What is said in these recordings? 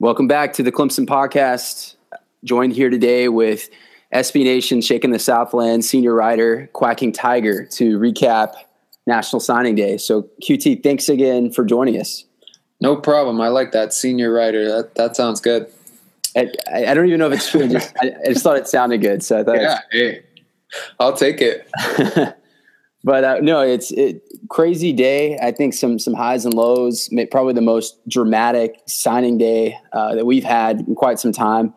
Welcome back to the Clemson podcast. Joined here today with SB Nation shaking the Southland senior writer Quacking Tiger to recap National Signing Day. So QT, thanks again for joining us. No problem. I like that senior writer. That that sounds good. I, I don't even know if it's true. I just, I, I just thought it sounded good, so I thought. Yeah, hey, I'll take it. but uh, no, it's it crazy day. I think some some highs and lows. Probably the most dramatic signing day uh, that we've had in quite some time.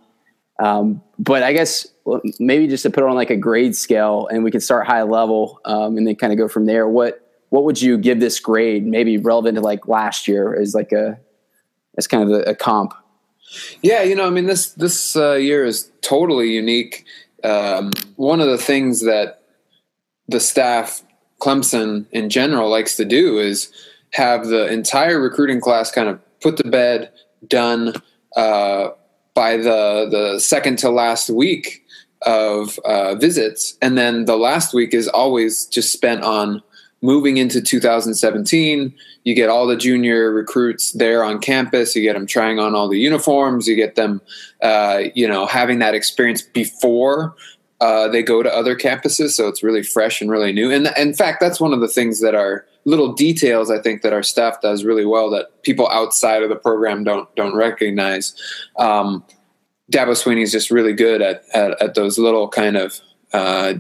Um, but I guess maybe just to put it on like a grade scale, and we can start high level, um, and then kind of go from there. What what would you give this grade? Maybe relevant to like last year is like a as kind of a, a comp. Yeah, you know, I mean this this uh, year is totally unique. Um, one of the things that the staff Clemson in general likes to do is have the entire recruiting class kind of put to bed, done uh, by the the second to last week of uh, visits, and then the last week is always just spent on moving into 2017. You get all the junior recruits there on campus. You get them trying on all the uniforms. You get them, uh, you know, having that experience before uh, they go to other campuses, so it's really fresh and really new. And in fact, that's one of the things that are little details I think that our staff does really well that people outside of the program don't don't recognize. Um, Dabo Swinney is just really good at, at, at those little kind of uh,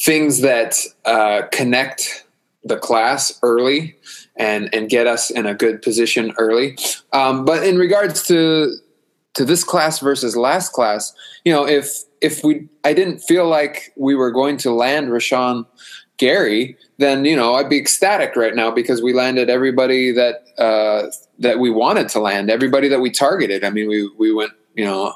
things that uh, connect the class early and and get us in a good position early. Um, but in regards to to this class versus last class, you know, if if we I didn't feel like we were going to land Rashan Gary, then you know I'd be ecstatic right now because we landed everybody that uh, that we wanted to land, everybody that we targeted. I mean, we we went you know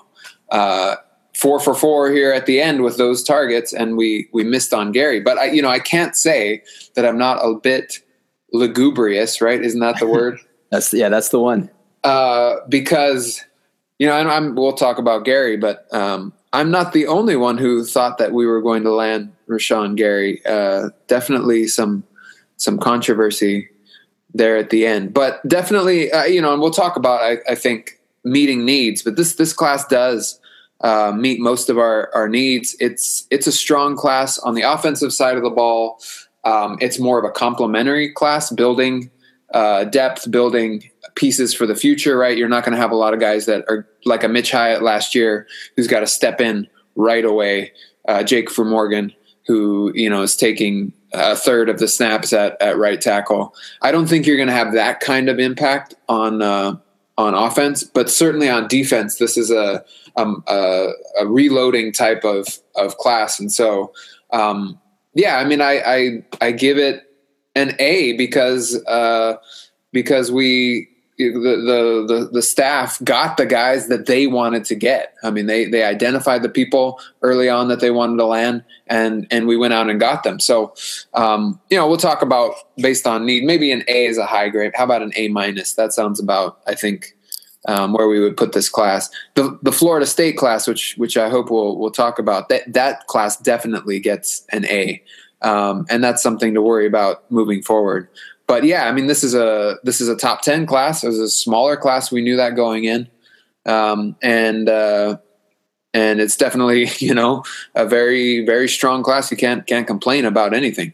uh, four for four here at the end with those targets, and we we missed on Gary. But I you know I can't say that I'm not a bit lugubrious, right? Isn't that the word? that's yeah, that's the one. Uh, because you know, and I'm, we'll talk about Gary, but um, I'm not the only one who thought that we were going to land Rashan Gary. Uh, definitely some some controversy there at the end, but definitely, uh, you know, and we'll talk about. I, I, think meeting needs, but this this class does uh, meet most of our our needs. It's it's a strong class on the offensive side of the ball. Um, it's more of a complementary class, building uh, depth, building pieces for the future, right? You're not going to have a lot of guys that are like a Mitch Hyatt last year who's got to step in right away. Uh, Jake Fruhmorgen, who you know is taking a third of the snaps at, at right tackle. I don't think you're going to have that kind of impact on uh, on offense, but certainly on defense, this is a um, a, a, reloading type of of class, and so um, yeah, I mean, I, I I give it an A because uh, because we the, the the staff got the guys that they wanted to get. I mean, they they identified the people early on that they wanted to land, and and we went out and got them. So, um, you know, we'll talk about based on need. Maybe an A is a high grade. How about an A minus? That sounds about I think um, where we would put this class. The the Florida State class, which which I hope we'll we'll talk about. That that class definitely gets an A, um, and that's something to worry about moving forward but yeah, I mean, this is a this is a top ten class. It was a smaller class. We knew that going in, um, and uh, and it's definitely you know a very very strong class. You can't can't complain about anything.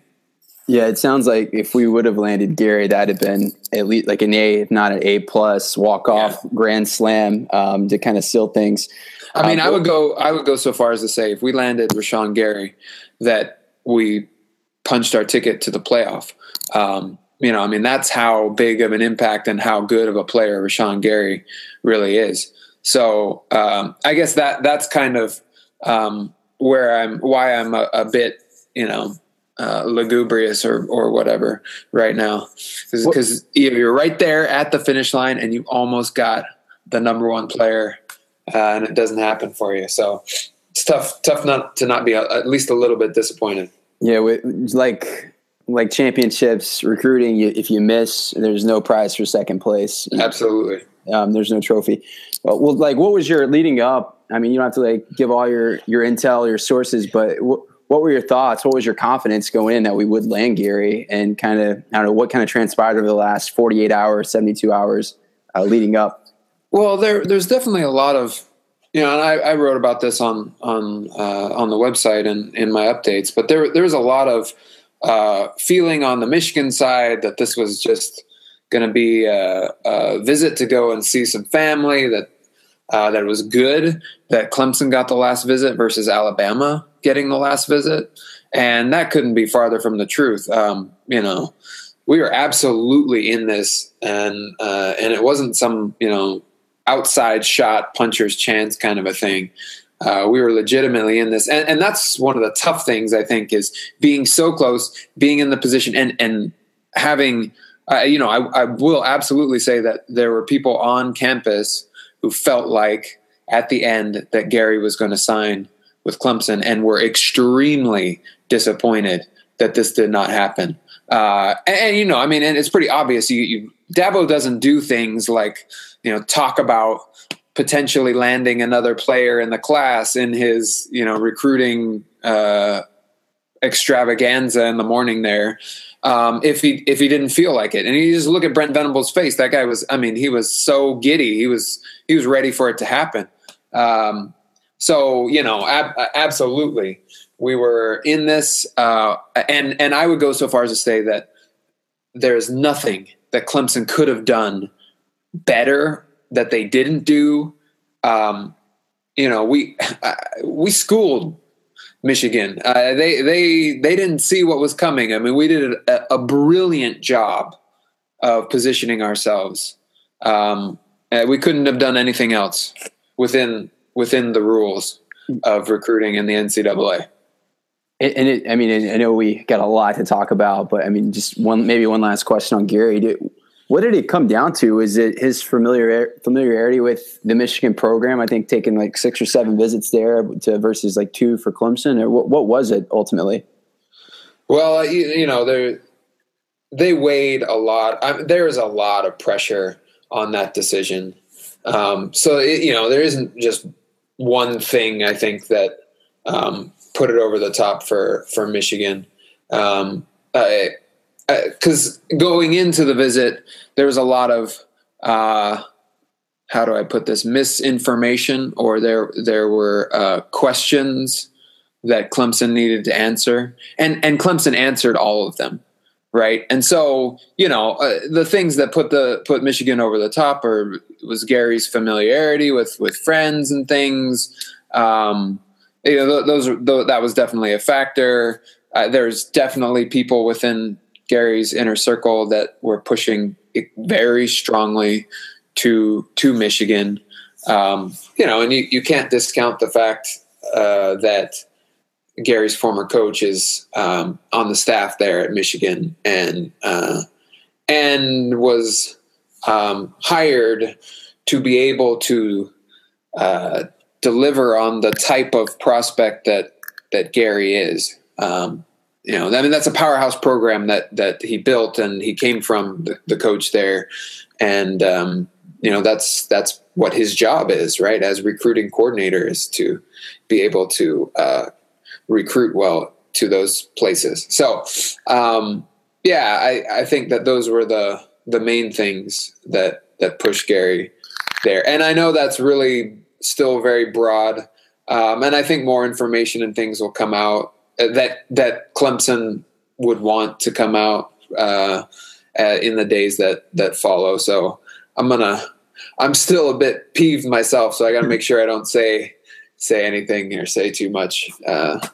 Yeah, it sounds like if we would have landed Gary, that'd have been at least like an A, if not an A plus, walk off yeah. grand slam um, to kind of seal things. I mean, uh, I would go I would go so far as to say if we landed Rashan Gary, that we punched our ticket to the playoff. Um, you know, I mean, that's how big of an impact and how good of a player Rashan Gary really is. So um, I guess that that's kind of um, where I'm, why I'm a, a bit, you know, uh, lugubrious or or whatever right now, because you're right there at the finish line and you almost got the number one player, uh, and it doesn't happen for you. So it's tough, tough not to not be a, at least a little bit disappointed. Yeah, we, like like championships recruiting you, if you miss there's no prize for second place. Absolutely. Um, there's no trophy. Well, well, like what was your leading up i mean you don't have to like give all your your intel your sources but what, what were your thoughts? What was your confidence going in that we would land gary? And kind of i don't know what kind of transpired over the last 48 hours 72 hours uh, leading up? Well, there there's definitely a lot of you know, and I, I wrote about this on on uh, on the website and in my updates, but there there's a lot of uh, feeling on the Michigan side that this was just going to be a, a, visit to go and see some family that uh, that was good that Clemson got the last visit versus Alabama getting the last visit, and that couldn't be farther from the truth. Um, you know, we were absolutely in this, and uh, and it wasn't some you know outside shot puncher's chance kind of a thing. Uh, we were legitimately in this, and, and that's one of the tough things I think is being so close, being in the position, and and having. Uh, you know, I, I will absolutely say that there were people on campus who felt like at the end that Gary was going to sign with Clemson and were extremely disappointed that this did not happen. Uh, and, and, you know, I mean, and it's pretty obvious. You, you Dabo doesn't do things like you know talk about potentially landing another player in the class in his you know recruiting uh, extravaganza in the morning there. Um, if he if he didn't feel like it, and you just look at Brent Venables' face, that guy was. I mean, he was so giddy. He was he was ready for it to happen. Um, so you know, ab- absolutely, we were in this, uh, and and I would go so far as to say that there is nothing that Clemson could have done better that they didn't do. Um, you know, we we schooled Michigan. Uh, they they they didn't see what was coming. I mean, we did a, a brilliant job of positioning ourselves. Um, we couldn't have done anything else within within the rules of recruiting in the NCAA. And it, I mean, I know we got a lot to talk about, but I mean, just one, maybe one last question on Gary. What did it come down to? Is it his familiar, familiarity with the Michigan program? I think taking like six or seven visits there to versus like two for Clemson, or what, what was it ultimately? Well, you, you know, they they weighed a lot. I mean, there is a lot of pressure on that decision. Um, so it, you know, there isn't just one thing. I think that um, put it over the top for for Michigan. Um, because uh, going into the visit, there was a lot of uh, how do I put this misinformation, or there there were uh, questions that Clemson needed to answer, and and Clemson answered all of them, right? And so you know uh, the things that put the put Michigan over the top are was Gary's familiarity with with friends and things. Um, you know, those, those that was definitely a factor. Uh, there's definitely people within Gary's inner circle that were pushing very strongly to to Michigan. Um, you know, and you, you can't discount the fact uh, that Gary's former coach is um, on the staff there at Michigan and uh, and was um, hired to be able to uh, deliver on the type of prospect that that Gary is. Um, you know, I mean, that's a powerhouse program that that he built, and he came from the, the coach there, and um, you know, that's that's what his job is, right? As recruiting coordinator, is to be able to uh, recruit well to those places. So, um, yeah, I, I think that those were the the main things that that pushed Gary there, and I know that's really still very broad. Um, and I think more information and things will come out that that Clemson would want to come out uh, uh, in the days that that follow. So I'm gonna I'm still a bit peeved myself, so I got to make sure I don't say say anything or say too much uh,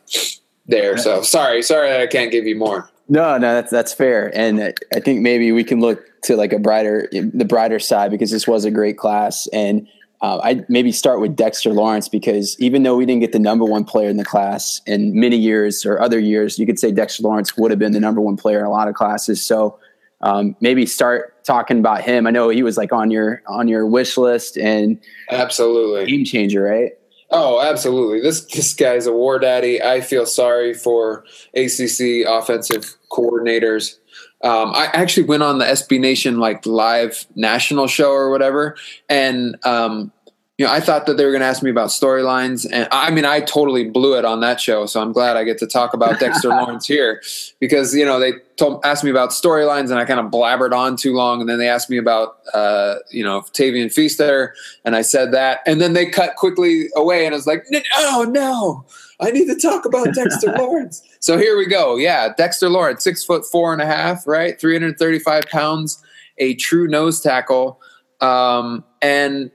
there. So sorry, sorry that I can't give you more. No, no, that's that's fair, and I think maybe we can look to like a brighter the brighter side because this was a great class and uh, I'd maybe start with Dexter Lawrence because even though we didn't get the number one player in the class in many years or other years, you could say Dexter Lawrence would have been the number one player in a lot of classes. So um, maybe start talking about him. I know he was like on your on your wish list and absolutely game changer, right? Oh, absolutely. This this guy's a war daddy. I feel sorry for ACC offensive coordinators um, I actually went on the SB Nation like live national show or whatever, and um, you know, I thought that they were going to ask me about storylines, and I mean, I totally blew it on that show. So I'm glad I get to talk about Dexter Lawrence here because you know they told asked me about storylines, and I kind of blabbered on too long, and then they asked me about uh, you know Tavien Feaster, and I said that, and then they cut quickly away, and I was like, oh no. I need to talk about Dexter Lawrence. So here we go. Yeah, Dexter Lawrence, six foot four and a half, right? 335 pounds, a true nose tackle. Um, and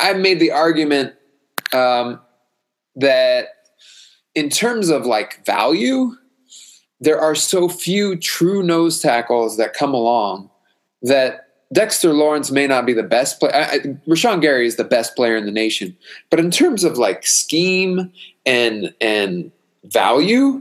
I made the argument um, that in terms of like value, there are so few true nose tackles that come along that Dexter Lawrence may not be the best player. Rashan Gary is the best player in the nation, but in terms of like scheme and and value,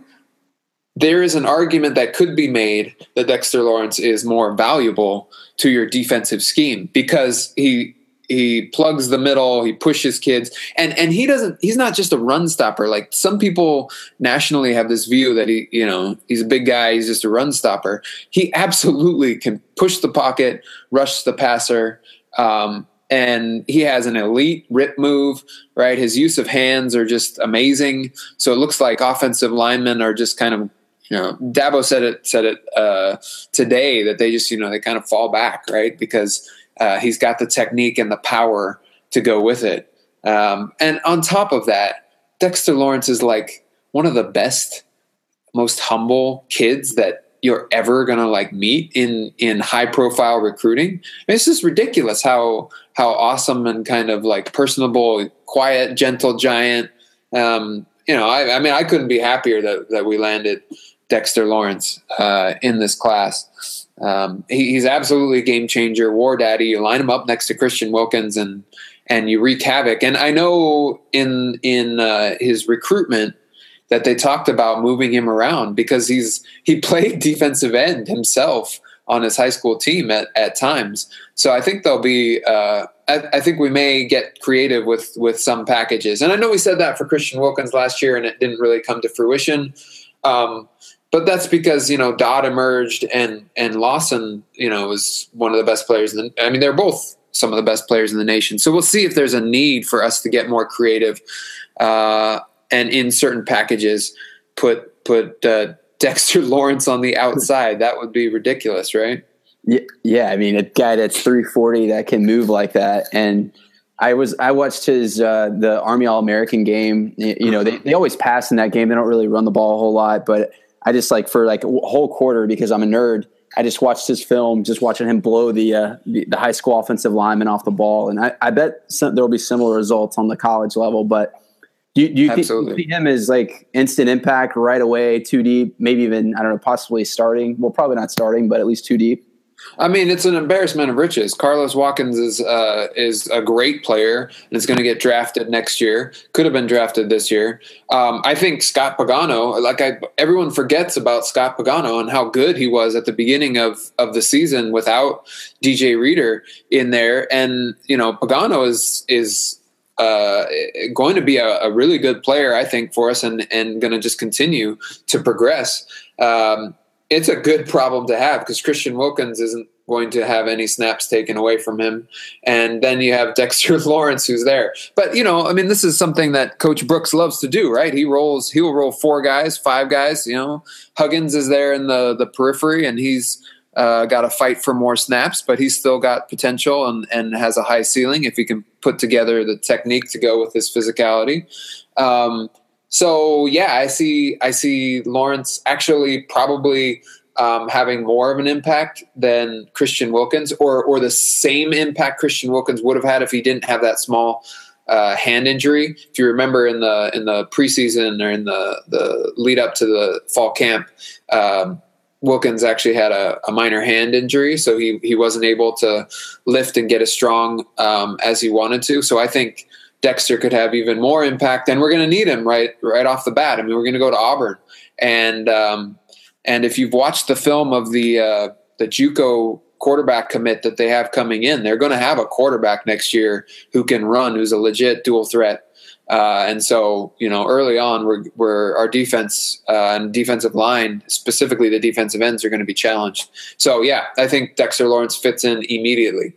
there is an argument that could be made that Dexter Lawrence is more valuable to your defensive scheme because he he plugs the middle, he pushes kids, and and he doesn't. He's not just a run stopper. Like some people nationally have this view that he, you know, he's a big guy, he's just a run stopper. He absolutely can push the pocket, rush the passer. Um, and he has an elite rip move, right? His use of hands are just amazing. So it looks like offensive linemen are just kind of, you know, Dabo said it said it uh, today that they just, you know, they kind of fall back, right? Because uh, he's got the technique and the power to go with it. Um, and on top of that, Dexter Lawrence is like one of the best, most humble kids that you're ever gonna like meet in in high profile recruiting. I mean, it's just ridiculous how how awesome and kind of like personable, quiet, gentle giant. Um, you know, I, I, mean, I couldn't be happier that that we landed Dexter Lawrence uh, in this class. Um, he, he's absolutely a game changer, war daddy. You line him up next to Christian Wilkins, and and you wreak havoc. And I know in in uh, his recruitment that they talked about moving him around because he's he played defensive end himself on his high school team at, at times. So I think there'll be. Uh, I, I, think we may get creative with with some packages. And I know we said that for Christian Wilkins last year, and it didn't really come to fruition. Um, but that's because you know Dodd emerged and and Lawson you know was one of the best players. In the, I mean, they're both some of the best players in the nation. So we'll see if there's a need for us to get more creative uh, and in certain packages put put uh, Dexter Lawrence on the outside. That would be ridiculous, right? Yeah, yeah. I mean, a guy that's 340 that can move like that and. I was I watched his uh, the Army All American game. You know, they, they always pass in that game. They don't really run the ball a whole lot, but I just like for like a whole quarter because I'm a nerd. I just watched his film, just watching him blow the uh, the, the, high school offensive lineman off the ball, and I, I bet some, there will be similar results on the college level. But do, do you, think, do you see him as like instant impact right away, two deep, maybe even I don't know, possibly starting? Well, probably not starting, but at least two deep. I mean, it's an embarrassment of riches. Carlos Watkins is uh, is a great player and is going to get drafted next year. Could have been drafted this year. Um, I think Scott Pagano, like I, everyone forgets about Scott Pagano and how good he was at the beginning of of the season without DJ Reader in there. And you know, Pagano is is uh, going to be a, a, really good player, I think, for us, and and going to just continue to progress. Um, it's a good problem to have because Christian Wilkins isn't going to have any snaps taken away from him. And then you have Dexter Lawrence who's there. But, you know, I mean, this is something that Coach Brooks loves to do, right? He rolls, he will roll four guys, five guys, you know. Huggins is there in the, the periphery and he's uh, got to fight for more snaps, but he's still got potential and, and has a high ceiling if he can put together the technique to go with his physicality. Um, so yeah, I see I see Lawrence actually probably um, having more of an impact than Christian Wilkins, or or the same impact Christian Wilkins would have had if he didn't have that small uh, hand injury. If you remember in the in the preseason or in the the lead up to the fall camp, um, Wilkins actually had a, a, minor hand injury, so he he wasn't able to lift and get as strong um, as he wanted to. So I think Dexter could have even more impact, and we're going to need him right right off the bat. I mean, we're going to go to Auburn, and um, and if you've watched the film of the uh, the JUCO quarterback commit that they have coming in, they're going to have a quarterback next year who can run, who's a legit dual threat. Uh, and so, you know, early on, we're, we're our defense uh, and defensive line, specifically the defensive ends, are going to be challenged. So, yeah, I think Dexter Lawrence fits in immediately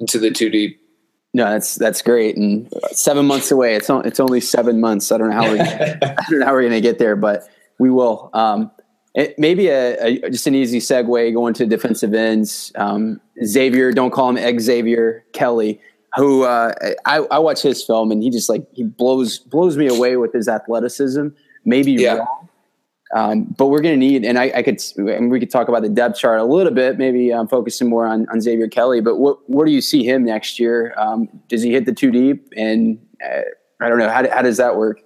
into the two deep. No, that's that's great, and seven months away. It's on, it's only seven months. I don't know how we're I don't know how we're going to get there, but we will. Um, it, maybe a, a, just an easy segue going to defensive ends. Um, Xavier, don't call him Xavier Kelly, who uh, I, I watch his film and he just like he blows blows me away with his athleticism. Maybe yeah. wrong, um, but we're going to need, and I, I, could, and we could talk about the depth chart a little bit, maybe um, focusing more on, on Xavier Kelly. But what, where do you see him next year? Um, does he hit the two deep? And uh, I don't know how, how does that work?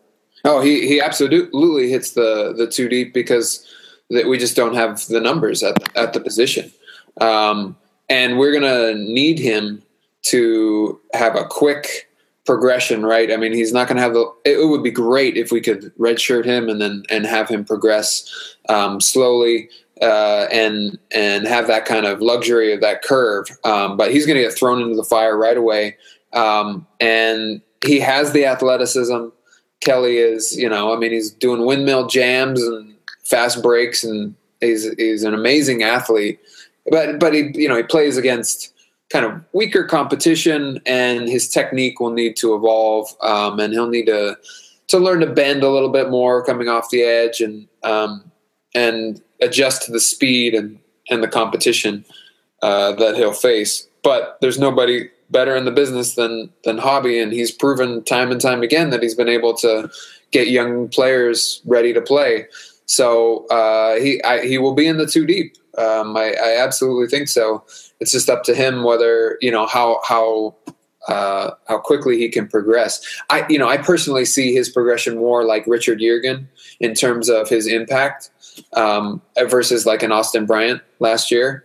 Oh, he he absolutely hits the the two deep because that we just don't have the numbers at at the position, um, and we're gonna need him to have a quick progression, right? I mean, he's not going to have the. It, would be great if we could redshirt him and then and have him progress um, slowly uh, and and have that kind of luxury of that curve. Um, but he's going to get thrown into the fire right away, um, and he has the athleticism. Kelly is, you know, I mean, he's doing windmill jams and fast breaks, and he's he's an amazing athlete. But but he you know he plays against kind of weaker competition, and his technique will need to evolve, um, and he'll need to to learn to bend a little bit more coming off the edge, and um, and adjust to the speed and and the competition uh, that he'll face. But there's nobody better in the business than than Hobby, and he's proven time and time again that he's been able to get young players ready to play. So uh, he I, he will be in the two deep. Um, I, I, absolutely think so. It's just up to him whether you know how how uh, how quickly he can progress. I you know I personally see his progression more like Richard Yeargin in terms of his impact um, versus like an Austin Bryant last year.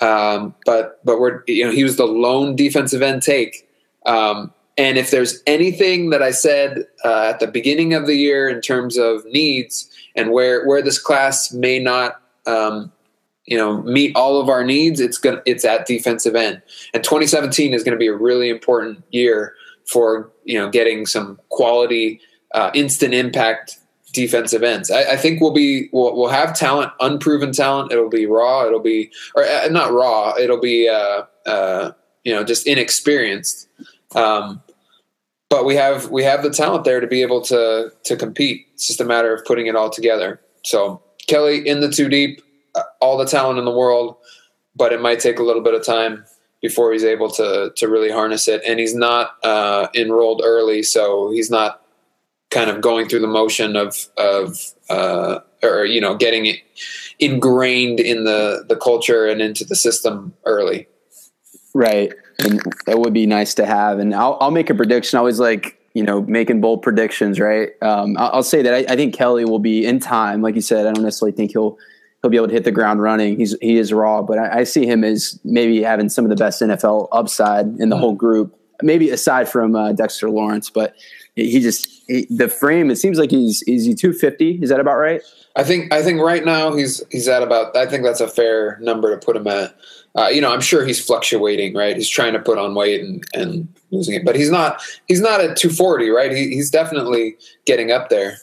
Um, but but we're you know he was the lone defensive end take. Um, and if there's anything that I said uh, at the beginning of the year in terms of needs and where where this class may not um, you know meet all of our needs it's going it's at defensive end. And 2017 is going to be a really important year for you know getting some quality uh, instant impact defensive ends. I, I, think we'll be we'll, we'll have talent unproven talent. It'll be raw. It'll be or uh, not raw. It'll be uh, uh, you know just inexperienced. Um, but we have we have the talent there to be able to to compete. It's just a matter of putting it all together. So kelly in the two deep all the talent in the world, but it might take a little bit of time before he's able to to really harness it. And he's not uh, enrolled early, so he's not kind of going through the motion of of uh, or you know getting it ingrained in the the culture and into the system early. Right, and that would be nice to have. And I'll, I'll make a prediction. I always like you know making bold predictions. Right, um, I'll, I'll, say that I, I think Kelly will be in time. Like you said, I don't necessarily think he'll he'll be able to hit the ground running. He's he is raw, but I, I see him as maybe having some of the best NFL upside in the mm whole group. Maybe aside from uh, Dexter Lawrence, but he just he, the frame. It seems like he's is he two fifty. Is that about right? I think I think right now he's he's at about. I think that's a fair number to put him at. Uh, you know, I'm sure he's fluctuating, right? He's trying to put on weight and, and losing it, but he's not he's not at 240, right? He, he's definitely getting up there.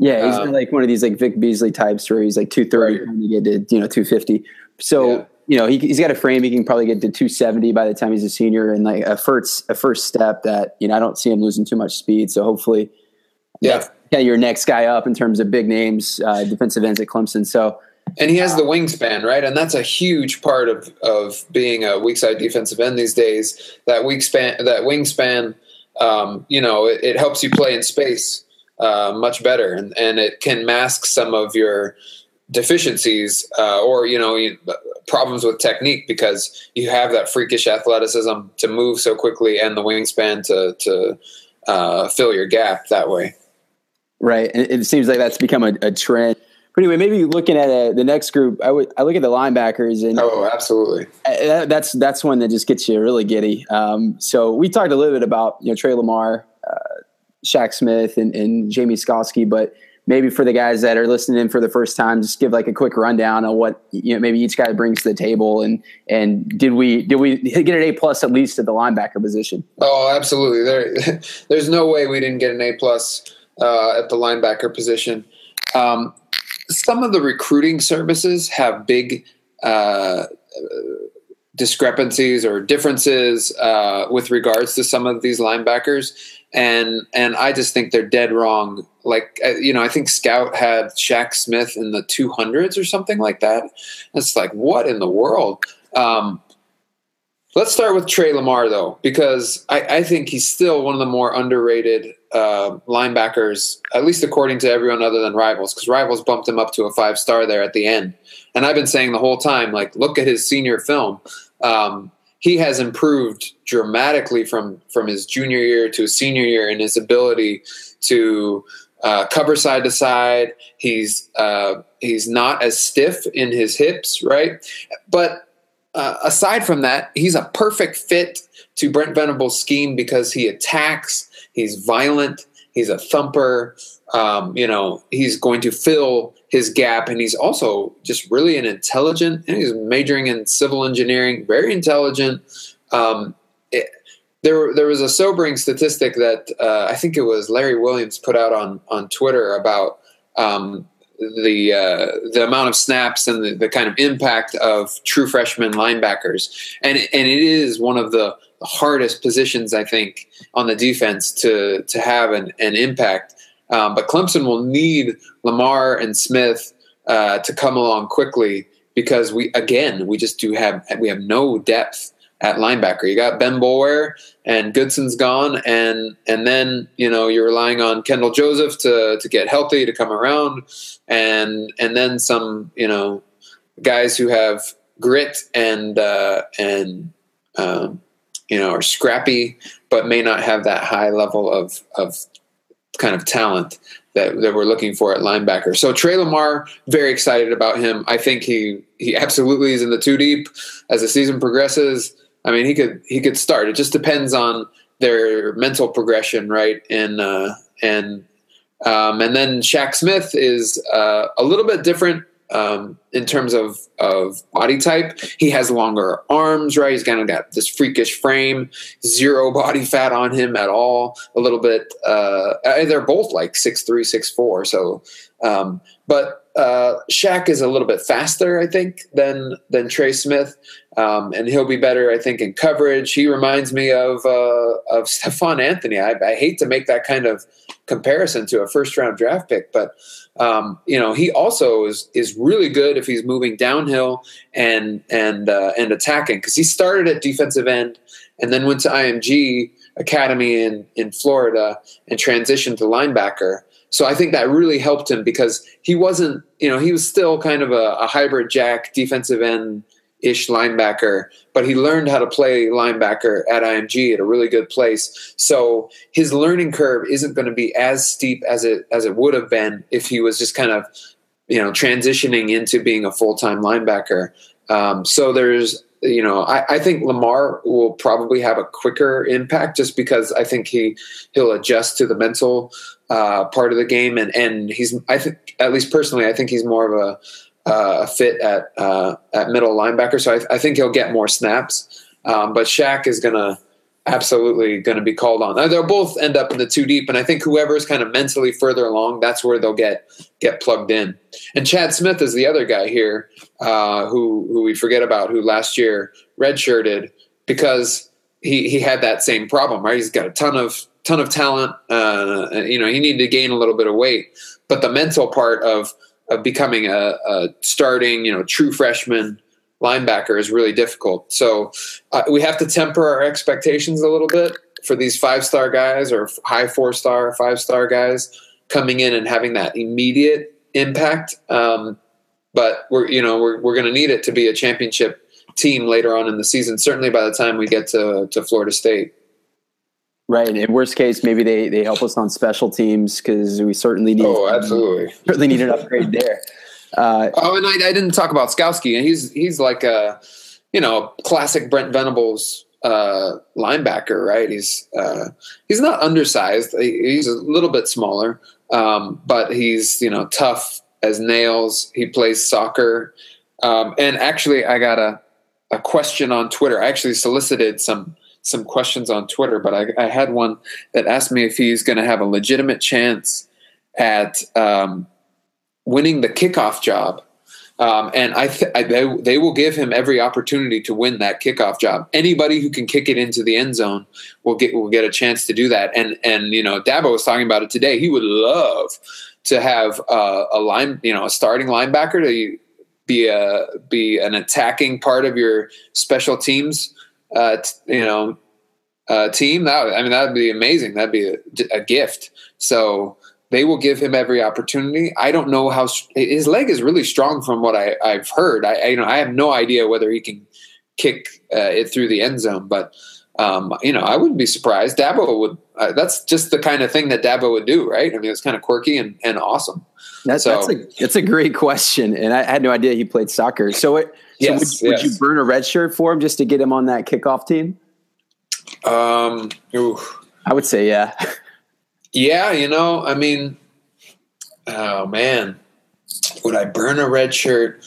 Yeah, he's um, like one of these like Vic Beasley types where he's like 230 right. to get to, you know, 250. So, yeah. you know, he, has got a frame. He can probably get to 270 by the time he's a senior and like a first, a first step that, you know, I don't see him losing too much speed. So hopefully yeah, kind of your next guy up in terms of big names, uh, defensive ends at Clemson. So, and he has the wingspan, right? And that's a huge part of, of being a weak side defensive end these days. That wingspan, that wingspan, um, you know, it, it helps you play in space uh, much better, and, and it can mask some of your deficiencies uh, or you know problems with technique because you have that freakish athleticism to move so quickly and the wingspan to to uh, fill your gap that way. Right, and it seems like that's become a, a trend. But anyway, maybe looking at uh, the next group, I would I look at the linebackers and oh, absolutely. That, that's that's one that just gets you really giddy. Um, so we talked a little bit about you know Trey Lamar, uh, Shaq Smith and, and Jamie Skalski, but maybe for the guys that are listening in for the first time, just give like a quick rundown of what you know maybe each guy brings to the table and and did we did we get an A plus at least at the linebacker position? Oh, absolutely. There, there's no way we didn't get an A plus uh, at the linebacker position. Um, some of the recruiting services have big uh, discrepancies or differences uh, with regards to some of these linebackers, and and I just think they're dead wrong. Like uh, you know, I think Scout had Shaq Smith in the two hundreds or something like that. It's like what in the world? Um, let's start with Trey Lamar though, because I, I think he's still one of the more underrated uh, linebackers, at least according to everyone other than Rivals, because Rivals bumped him up to a five star there at the end. And I've been saying the whole time, like, look at his senior film. Um, he has improved dramatically from from his junior year to his senior year in his ability to uh, cover side to side. He's uh, he's not as stiff in his hips, right? But uh, aside from that, he's a perfect fit to Brent Venables' scheme because he attacks. He's violent. He's a thumper. Um, you know, he's going to fill his gap, and he's also just really an intelligent. And he's majoring in civil engineering, very intelligent. Um, it, there, there was a sobering statistic that uh, I think it was Larry Williams put out on on Twitter about um, the uh, the amount of snaps and the, the, kind of impact of true freshman linebackers, and and it is one of the hardest positions I think on the defense to to have an, an impact. Um, but Clemson will need Lamar and Smith uh, to come along quickly because we again we just do have we have no depth at linebacker. You got Ben Boulware and Goodson's gone, and and then you know you're relying on Kendall Joseph to to get healthy to come around, and and then some you know guys who have grit and uh, and um, you know are scrappy, but may not have that high level of of kind of talent that, that we're looking for at linebacker. So Trey Lamar, very excited about him. I think he he absolutely is in the two deep as the season progresses. I mean, he could he could start. It just depends on their mental progression, right? And uh, and um, and then Shaq Smith is uh, a little bit different um, in terms of of body type. He has longer arms, right? He's kind of got this freakish frame, zero body fat on him at all. A little bit. Uh, they're both like six three, six four. So, um, but uh, Shaq is a little bit faster, I think, than than Trey Smith, um, and he'll be better, I think, in coverage. He reminds me of uh, of Stephone Anthony. I, I, hate to make that kind of comparison to a first round draft pick, but um, you know, he also is is really good if he's moving downhill and and uh, and attacking because he started at defensive end and then went to IMG Academy in in Florida and transitioned to linebacker. So I think that really helped him because he wasn't, you know, he was still kind of a, a hybrid jack defensive end ish linebacker, but he learned how to play linebacker at IMG at a really good place. So his learning curve isn't going to be as steep as it as it would have been if he was just kind of, you know, transitioning into being a full time linebacker. Um, so there's you know, I, I, think Lamar will probably have a quicker impact just because I think he he'll adjust to the mental uh, part of the game, and and he's I think at least personally I think he's more of a, uh, fit at uh, at middle linebacker, so I, I, think he'll get more snaps. Um, but Shaq is gonna absolutely going to be called on. They'll both end up in the two deep, and I think whoever is kind of mentally further along, that's where they'll get get plugged in. And Chad Smith is the other guy here uh, who who we forget about, who last year redshirted because he he had that same problem. Right, he's got a ton of ton of talent. Uh, you know, he needed to gain a little bit of weight, but the mental part of of becoming a, a starting, you know, true freshman linebacker is really difficult. So uh, we have to temper our expectations a little bit for these five star guys or high four star, five star guys coming in and having that immediate impact. Um, but we're you know we're we're going to need it to be a championship team later on in the season. Certainly by the time we get to to Florida State. Right. In worst case, maybe they, they help us on special teams because we certainly need. Oh, absolutely. Certainly need an upgrade there. Uh, oh, and I, I, didn't talk about Skalski, and he's he's like a you know classic Brent Venables uh, linebacker, right? He's uh, he's not undersized. He's a little bit smaller, um, but he's you know tough as nails. He plays soccer, um, and actually, I got a a question on Twitter. I actually solicited some some questions on Twitter, but I, I had one that asked me if he's going to have a legitimate chance at um, winning the kickoff job Um, and I, th- I they, they will give him every opportunity to win that kickoff job. Anybody who can kick it into the end zone will get will get a chance to do that. And and you know, Dabo was talking about it today. He would love to have uh, a line, you know, a starting linebacker to be a be an attacking part of your special teams, uh, t- you know, uh, team. That I mean, that'd be amazing. That'd be a, a gift. So they will give him every opportunity. I don't know how his leg is really strong from what I, have heard. I, I, you know I have no idea whether he can kick uh, it through the end zone, but um, you know I wouldn't be surprised. Dabo would. Uh, that's just the kind of thing that Dabo would do, right? I mean, it's kind of quirky and, and awesome. That's so, that's a that's a great question, and I had no idea he played soccer. So, it, so yes, would, yes. would you burn a red shirt for him just to get him on that kickoff team? Um, ooh. I would say yeah. Yeah, you know, I mean, oh man, would I burn a red shirt?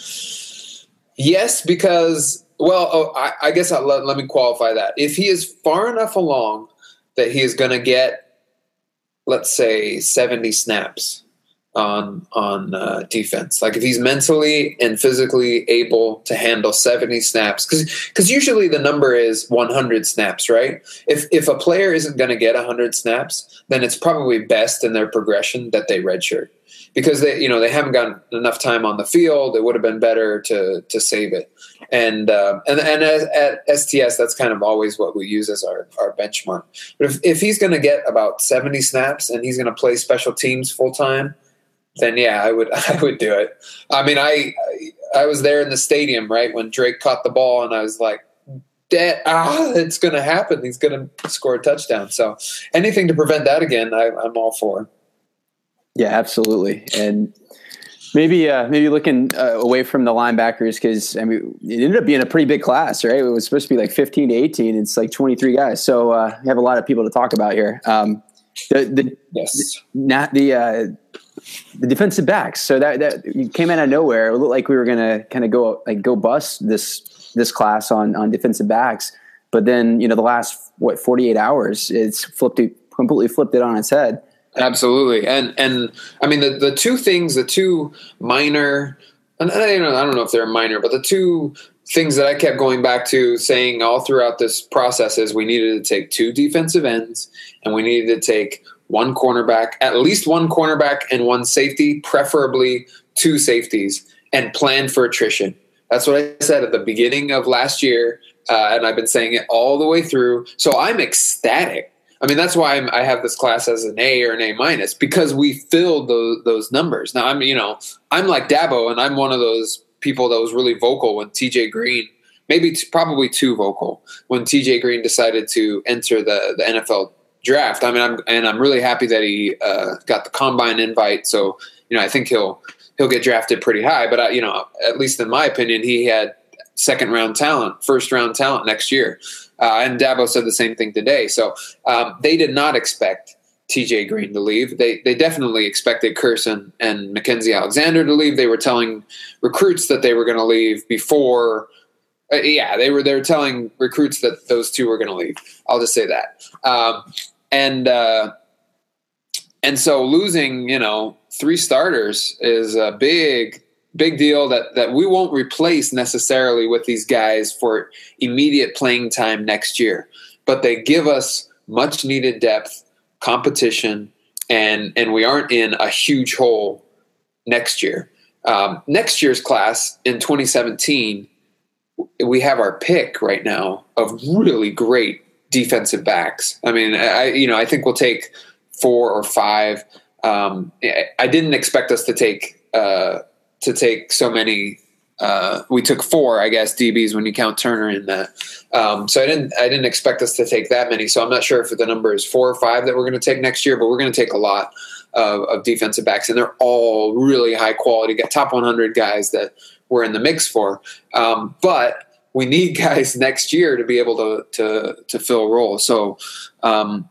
Yes, because well, oh, I, I, guess I'll let, let me qualify that. If he is far enough along that he is going to get, let's say, seventy snaps, on on uh, defense. Like if he's mentally and physically able to handle 70 snaps, because because usually the number is 100 snaps, right? If if a player isn't going to get 100 snaps, then it's probably best in their progression that they redshirt because they you know they haven't gotten enough time on the field. It would have been better to to save it. And uh, and and as, at STS, that's kind of always what we use as our our benchmark. But if if he's going to get about 70 snaps and he's going to play special teams full time then yeah, I would I would do it. I mean, I I was there in the stadium right when Drake caught the ball, and I was like, "That ah, it's going to happen. He's going to score a touchdown." So anything to prevent that again, I, I'm all for. Yeah, absolutely, and maybe uh, maybe looking uh, away from the linebackers because I mean it ended up being a pretty big class, right? It was supposed to be like 15 to 18. It's like 23 guys, so uh, we have a lot of people to talk about here. Um, the, the yes, not the uh, the defensive backs. So that that came out of nowhere. It looked like we were gonna kind of go like go bust this this class on on defensive backs. But then you know the last what 48 hours, it's flipped it completely flipped it on its head. Absolutely, and and I mean the the two things, the two minor, and I don't I don't know if they're minor, but the two things that I kept going back to saying all throughout this process is we needed to take two defensive ends and we needed to take one cornerback, at least one cornerback and one safety, preferably two safeties, and plan for attrition. That's what I said at the beginning of last year, uh, and I've been saying it all the way through. So I'm ecstatic. I mean, that's why I'm, i have this class as an A or an A minus because we filled those, those numbers. Now I'm, you know, I'm like Dabo, and I'm one of those people that was really vocal when TJ Green, maybe t- probably too vocal when TJ Green decided to enter the the NFL draft. I mean, I'm and I'm really happy that he uh, got the combine invite. So you know, I think he'll he'll get drafted pretty high. But I, you know, at least in my opinion, he had second round talent, first round talent next year. Uh, and Dabo said the same thing today. So um, they did not expect TJ Green to leave. They they definitely expected Curson and Mackensie Alexander to leave. They were telling recruits that they were going to leave before. Uh, yeah, they were they were telling recruits that those two were going to leave. I'll just say that. Um, and uh, and so losing you know three starters is a big big deal that that we won't replace necessarily with these guys for immediate playing time next year but they give us much needed depth competition and and we aren't in a huge hole next year um, next year's class in 2017 we have our pick right now of really great defensive backs. I mean, I you know I think we'll take four or five. Um, I didn't expect us to take uh, to take so many. Uh, we took four, I guess, DBs when you count Turner in that. Um, so I didn't I didn't expect us to take that many. So I'm not sure if the number is four or five that we're going to take next year, but we're going to take a lot of, of defensive backs, and they're all really high quality, got top 100 guys that we're in the mix for. Um, but we need guys next year to be able to to to fill roles. So um,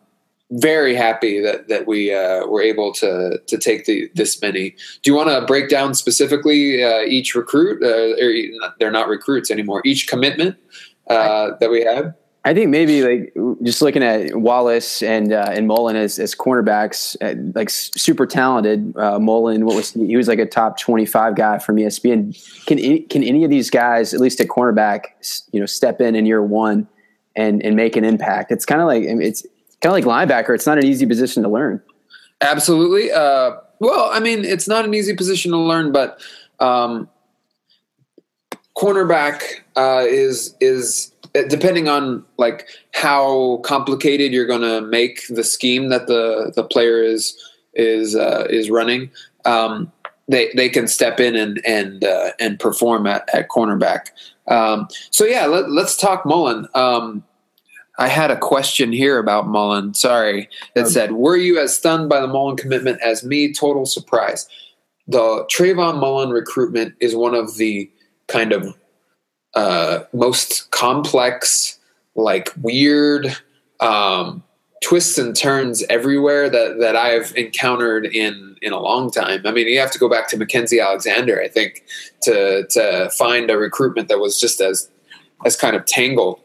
very happy that that we uh, were able to to take the this many. Do you want to break down specifically uh, each recruit? Uh, they're not recruits anymore. Each commitment uh, that we have. I think maybe like just looking at Wallace and uh, and Mullen as, as cornerbacks, uh, like super talented. Uh, Mullen, what was he was like a top twenty five guy from ESPN. Can any, can any of these guys, at least at cornerback, you know, step in in year one and and make an impact? It's kind of like it's kind of like linebacker. It's not an easy position to learn. Absolutely. Uh, well, I mean, it's not an easy position to learn, but um, cornerback uh, is is depending on like how complicated you're going to make the scheme that the the player is is uh, is running, um, they they can step in and and uh, and perform at, at cornerback. Um, so yeah, let, us talk Mullen. Um, I had a question here about Mullen. Sorry, that said, "Were you as stunned by the Mullen commitment as me? Total surprise." The Trayvon Mullen recruitment is one of the kind of uh, most complex, like weird um, twists and turns everywhere that that I've encountered in in a long time. I mean, you have to go back to Mackenzie Alexander, I think, to to find a recruitment that was just as as kind of tangled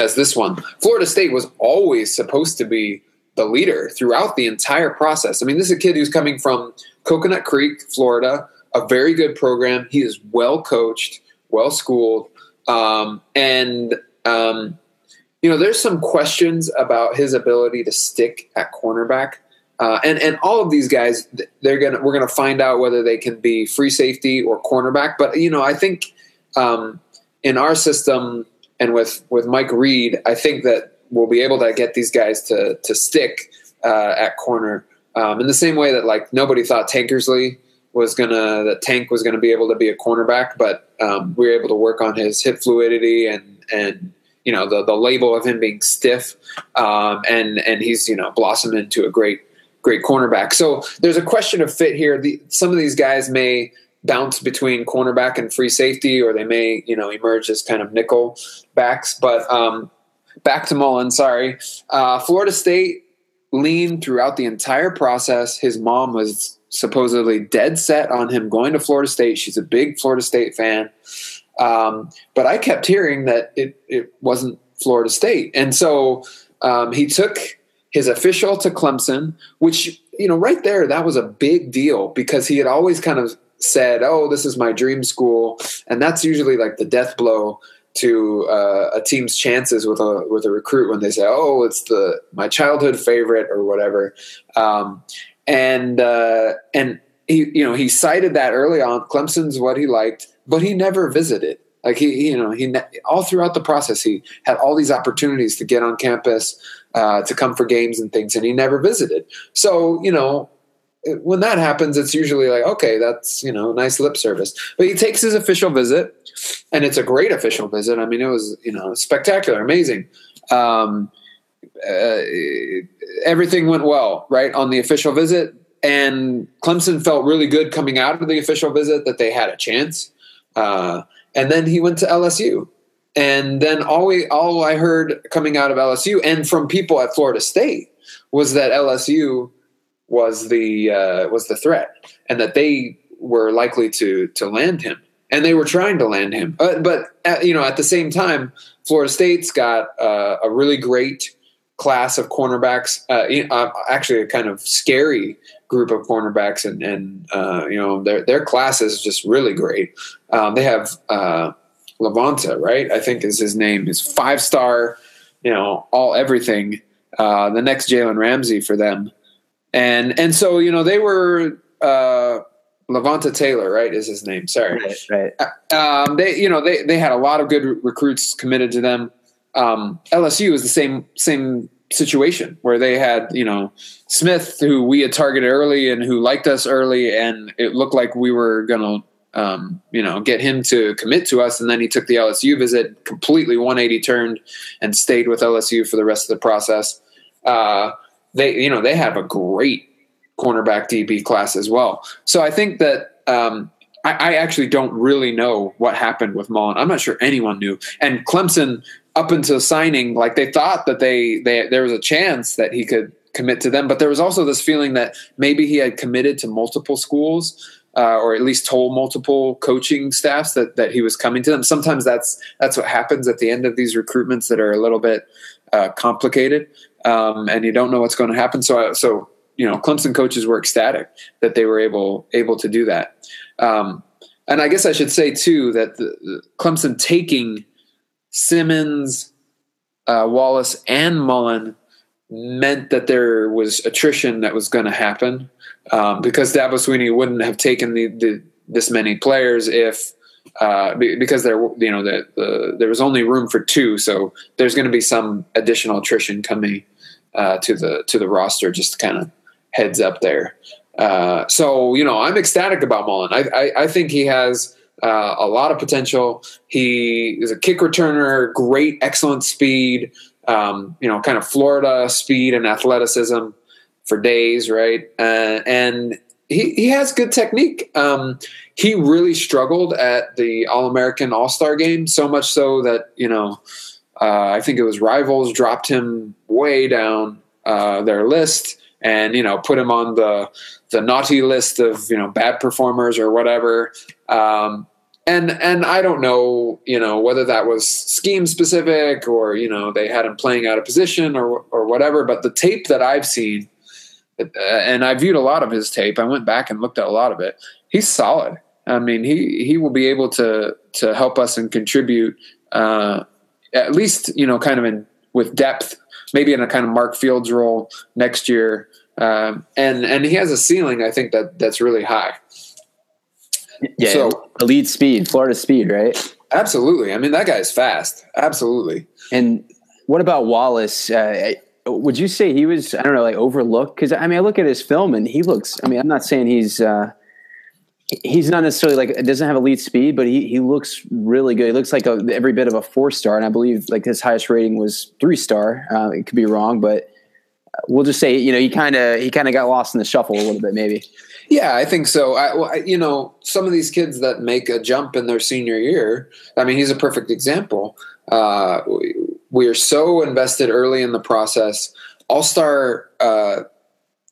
as this one. Florida State was always supposed to be the leader throughout the entire process. I mean, this is a kid who's coming from Coconut Creek, Florida, a very good program. He is well coached well schooled, um, and um, you know, there's some questions about his ability to stick at cornerback. Uh, and and all of these guys, they're gonna we're gonna find out whether they can be free safety or cornerback. But you know, I think um, in our system and with with Mike Reed, I think that we'll be able to get these guys to to stick uh, at corner um, in the same way that like nobody thought Tankersley was gonna that Tank was gonna be able to be a cornerback, but um, we were able to work on his hip fluidity and and you know the the label of him being stiff, um, and and he's you know blossomed into a great great cornerback. So there's a question of fit here. The, some of these guys may bounce between cornerback and free safety, or they may you know emerge as kind of nickel backs. But um, back to Mullen. Sorry, uh, Florida State leaned throughout the entire process. His mom was supposedly dead set on him going to Florida State. She's a big Florida State fan. Um, but I kept hearing that it, it wasn't Florida State. And so um, he took his official to Clemson, which, you know, right there, that was a big deal because he had always kind of said, oh, this is my dream school. And that's usually like the death blow to uh, a team's chances with a with a recruit when they say, "Oh, it's the my childhood favorite" or whatever. Um, and uh, and he you know he cited that early on. Clemson's what he liked, but he never visited. Like he you know he all throughout the process he had all these opportunities to get on campus, uh, to come for games and things, and he never visited. So you know when that happens, it's usually like, okay, that's you know, nice lip service. But he takes his official visit, and it's a great official visit. I mean, it was you know spectacular, amazing. Um, uh, everything went well, right, on the official visit. And Clemson felt really good coming out of the official visit that they had a chance. Uh, and then he went to LSU. And then all we all I heard coming out of LSU and from people at Florida State was that LSU was the uh, was the threat, and that they were likely to to land him, and they were trying to land him. But, but at, you know, at the same time, Florida State's got uh, a really great class of cornerbacks. Uh, uh, actually, a kind of scary group of cornerbacks, and, and uh, you know their their class is just really great. Um, they have uh, Levonta, right? I think is his name. Is five star, you know, all everything. Uh, the next Jalen Ramsey for them, and and so you know they were. Uh, Levonta Taylor, right, is his name. Sorry, right. right. Uh, um, they, you know, they they had a lot of good recruits committed to them um, LSU is the same same situation where they had you know Smith who we had targeted early and who liked us early, and it looked like we were gonna um, you know get him to commit to us, and then he took the LSU visit, completely 180 turned, and stayed with LSU for the rest of the process. Uh, they you know they have a great cornerback DB class as well, so I think that. Um, I, I actually don't really know what happened with Mullen. I'm not sure anyone knew. And Clemson up until signing, like they thought that they, they there was a chance that he could commit to them, but there was also this feeling that maybe he had committed to multiple schools uh, or at least told multiple coaching staffs that that he was coming to them. Sometimes that's that's what happens at the end of these recruitments that are a little bit uh, complicated, um, and you don't know what's going to happen. So so you know, Clemson coaches were ecstatic that they were able able to do that. Um, and I guess I should say too that the, the Clemson taking Simmons, uh, Wallace, and Mullen meant that there was attrition that was going to happen um, because Dabo Swinney wouldn't have taken the, the, this many players if uh, because there you know the, the, there was only room for two, so there's going to be some additional attrition coming uh, to the to the roster. Just kind of heads up there. Uh, so you know I'm ecstatic about Mullen. I, I, I think he has. Uh, a lot of potential. He is a kick returner, great, excellent speed um, you know, kind of Florida speed and athleticism for days, right? Uh, and he, he has good technique. Um, he really struggled at the All American All Star game, so much so that, you know, uh, I think it was Rivals dropped him way down uh, their list and, you know, put him on the, the naughty list of, you know, bad performers or whatever. Um, and and I don't know, you know, whether that was scheme specific or you know they had him playing out of position or or whatever. But the tape that I've seen, uh, and I viewed a lot of his tape. I went back and looked at a lot of it. He's solid. I mean, he he will be able to to help us and contribute uh, at least you know kind of in with depth, maybe in a kind of Mark Fields role next year. Um, and and he has a ceiling I think that that's really high. Yeah. So elite speed, Florida speed, right? Absolutely. I mean, that guy's fast. Absolutely. And what about Wallace? Uh, would you say he was, I don't know, like overlooked? Because I mean, I look at his film and he looks. I mean, I'm not saying he's. Uh, he's not necessarily like it doesn't have elite speed, but he he looks really good. He looks like a, every bit of a four star, and I believe like his highest rating was three star. Uh, it could be wrong, but we'll just say you know he kind of he kind of got lost in the shuffle a little bit, maybe. Yeah, I think so. I, well, I, you know, some of these kids that make a jump in their senior year. I mean, he's a perfect example. Uh, we, we, are so invested early in the process. All star uh,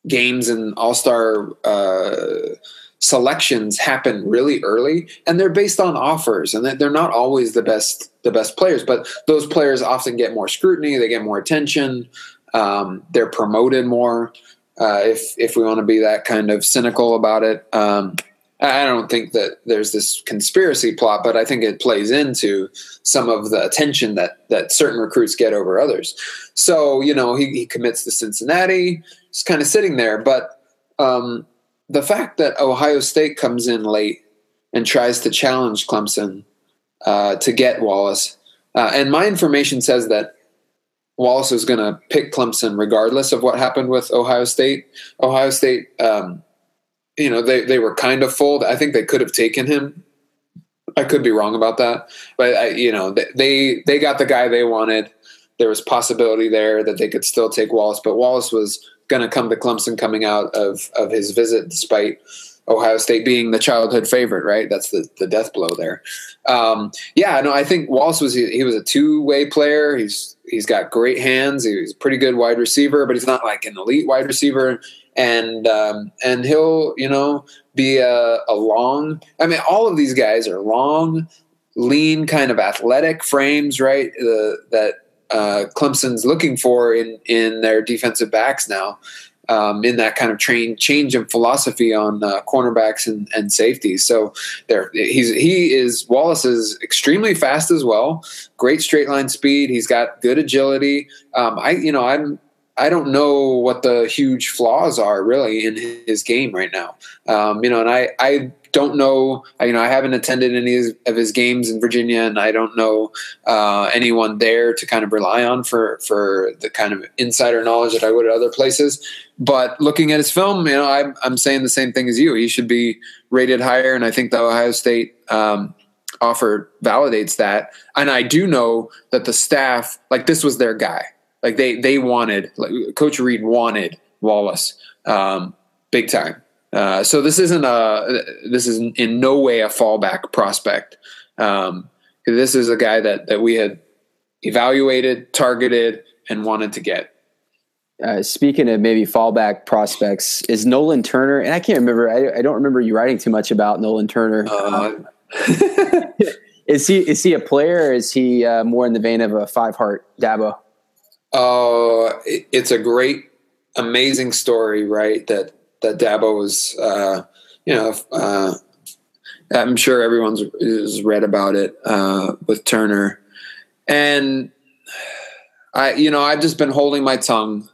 games and all star uh, selections happen really early, and they're based on offers, and they're not always the best the best players. But those players often get more scrutiny. They get more attention. Um, they're promoted more uh, if if we want to be that kind of cynical about it. Um, I don't think that there's this conspiracy plot, but I think it plays into some of the attention that that certain recruits get over others. So you know, he, he commits to Cincinnati. He's kind of sitting there, but um, the fact that Ohio State comes in late and tries to challenge Clemson uh, to get Wallace, uh, and my information says that Wallace is going to pick Clemson regardless of what happened with Ohio State. Ohio State, um, you know, they, they were kind of full. I think they could have taken him. I could be wrong about that, but I, you know, they they got the guy they wanted. There was possibility there that they could still take Wallace, but Wallace was going to come to Clemson coming out of of his visit, despite Ohio State being the childhood favorite, right? That's the, the death blow there. Um, yeah, no, I think Wallace was he, he was a two way player. He's he's got great hands. He's a pretty good wide receiver, but he's not like an elite wide receiver. And um, and he'll you know be a, a long. I mean, all of these guys are long, lean, kind of athletic frames, right? Uh, that uh, Clemson's looking for in in their defensive backs now um, in that kind of train change in philosophy on uh, cornerbacks and, and safeties. So there, he's he is Wallace is extremely fast as well. Great straight line speed. He's got good agility. Um, I you know I'm I don't know what the huge flaws are really in his game right now. Um, you know, and I I don't know. You know, I haven't attended any of his games in Virginia, and I don't know uh, anyone there to kind of rely on for for the kind of insider knowledge that I would at other places. But looking at his film, you know, I'm I'm saying the same thing as you. He should be rated higher, and I think the Ohio State. Um, offer validates that and i do know that the staff like this was their guy like they they wanted like coach reed wanted wallace um, big time uh, so this isn't a this is in no way a fallback prospect. Um, this is a guy that that we had evaluated, targeted, and wanted to get. uh, speaking of maybe fallback prospects, is Nolan Turner, and I can't remember, I, I don't remember you writing too much about Nolan Turner. Uh, is he is he a player or is he uh, more in the vein of a five heart Dabo? Oh, uh, it's a great, amazing story, right? That that Dabo was, uh, you know, uh, I'm sure everyone's has read about it uh, with Turner, and I, you know, I've just been holding my tongue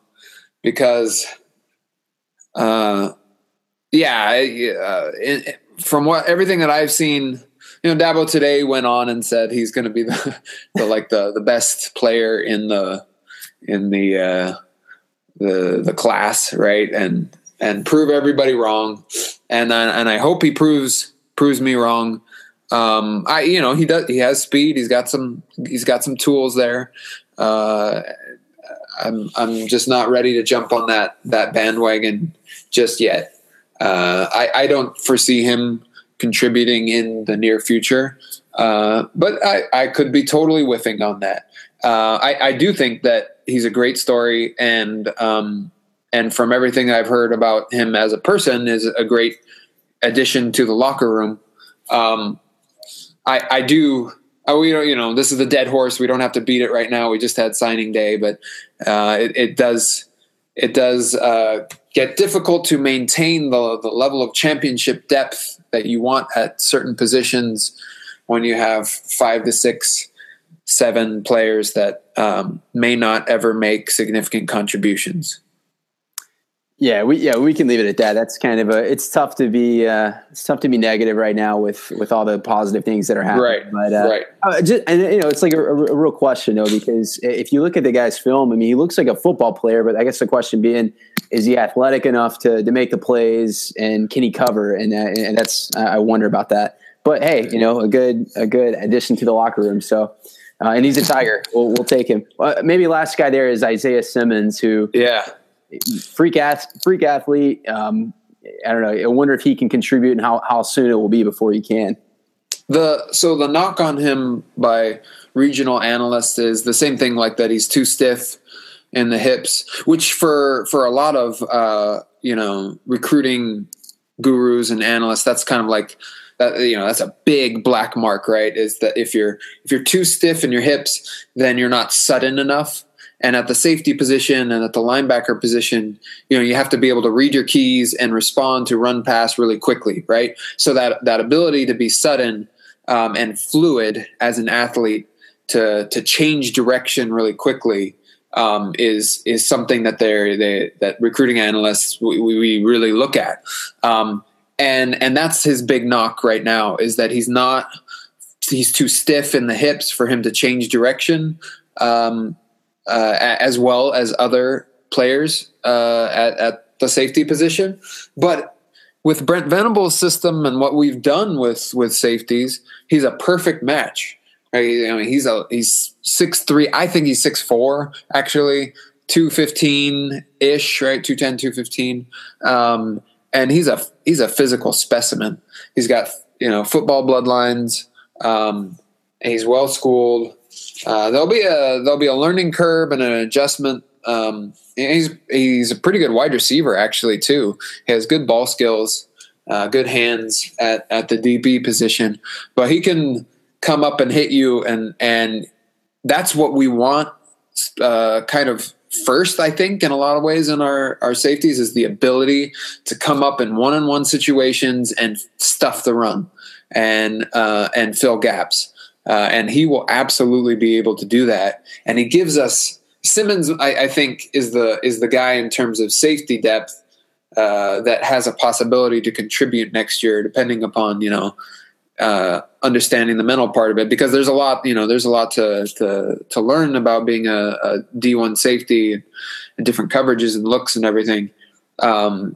because, uh, yeah, uh, in, from what everything that I've seen, you know, Dabo today went on and said he's going to be the, the, like the the best player in the in the uh, the the class, right? And and prove everybody wrong, and and I hope he proves proves me wrong. Um, I you know he does he has speed. He's got some he's got some tools there. Uh, I'm I'm just not ready to jump on that that bandwagon just yet. Uh, I I don't foresee him contributing in the near future, uh, but I I could be totally whiffing on that. Uh, I I do think that he's a great story and um and from everything I've heard about him as a person is a great addition to the locker room. Um, I I do oh, we don't, you know, this is the dead horse. We don't have to beat it right now. We just had signing day, but uh, it, it, does it does uh, get difficult to maintain the the level of championship depth that you want at certain positions when you have five to six, seven players that um, may not ever make significant contributions. Yeah, we yeah we can leave it at that. That's kind of a. It's tough to be uh, it's tough to be negative right now with with all the positive things that are happening. Right, but uh, right. Uh, just, and you know, it's like a, a, real question though, because if you look at the guy's film, I mean, he looks like a football player, but I guess the question being, is he athletic enough to to make the plays, and can he cover? And uh, and that's I wonder about that. But hey, you know, a good a good addition to the locker room. So. Uh, and he's a tiger. We'll, we'll take him. Uh, maybe last guy there is Isaiah Simmons, who yeah freak ath- freak athlete. Um, I don't know. I wonder if he can contribute and how, how soon it will be before he can. The so the knock on him by regional analysts is the same thing like that. He's too stiff in the hips, which for for a lot of uh, you know recruiting gurus and analysts, that's kind of like that. You know, that's a big black mark, right? Is that if you're if you're too stiff in your hips, then you're not sudden enough and at the safety position and at the linebacker position, you know, you have to be able to read your keys and respond to run pass really quickly, right? So that that ability to be sudden um, and fluid as an athlete to to change direction really quickly um, is is something that they're they, that recruiting analysts we, we really look at, um, and and that's his big knock right now is that he's not he's too stiff in the hips for him to change direction. Um, uh, as well as other players uh, at, at the safety position. But with Brent Venables' system and what we've done with with safeties, he's a perfect match. Right? I mean, he's a he's six three. I think he's six four actually. 215 ish, right? 210, 215. Um, and he's a he's a physical specimen. He's got you know football bloodlines. Um, he's well schooled. Uh, there'll be a there'll be a learning curve and an adjustment. Um, he's he's a pretty good wide receiver actually too. He has good ball skills, uh, good hands at at the DB position, but he can come up and hit you and and that's what we want. Uh, kind of first, I think, in a lot of ways in our, our safeties is the ability to come up in one on one situations and stuff the run and uh, and fill gaps. Uh, and he will absolutely be able to do that. And he gives us Simmons. I, I think is the is the guy in terms of safety depth uh, that has a possibility to contribute next year, depending upon you know uh, understanding the mental part of it. Because there's a lot you know there's a lot to to, to learn about being a a D one safety and different coverages and looks and everything. Um,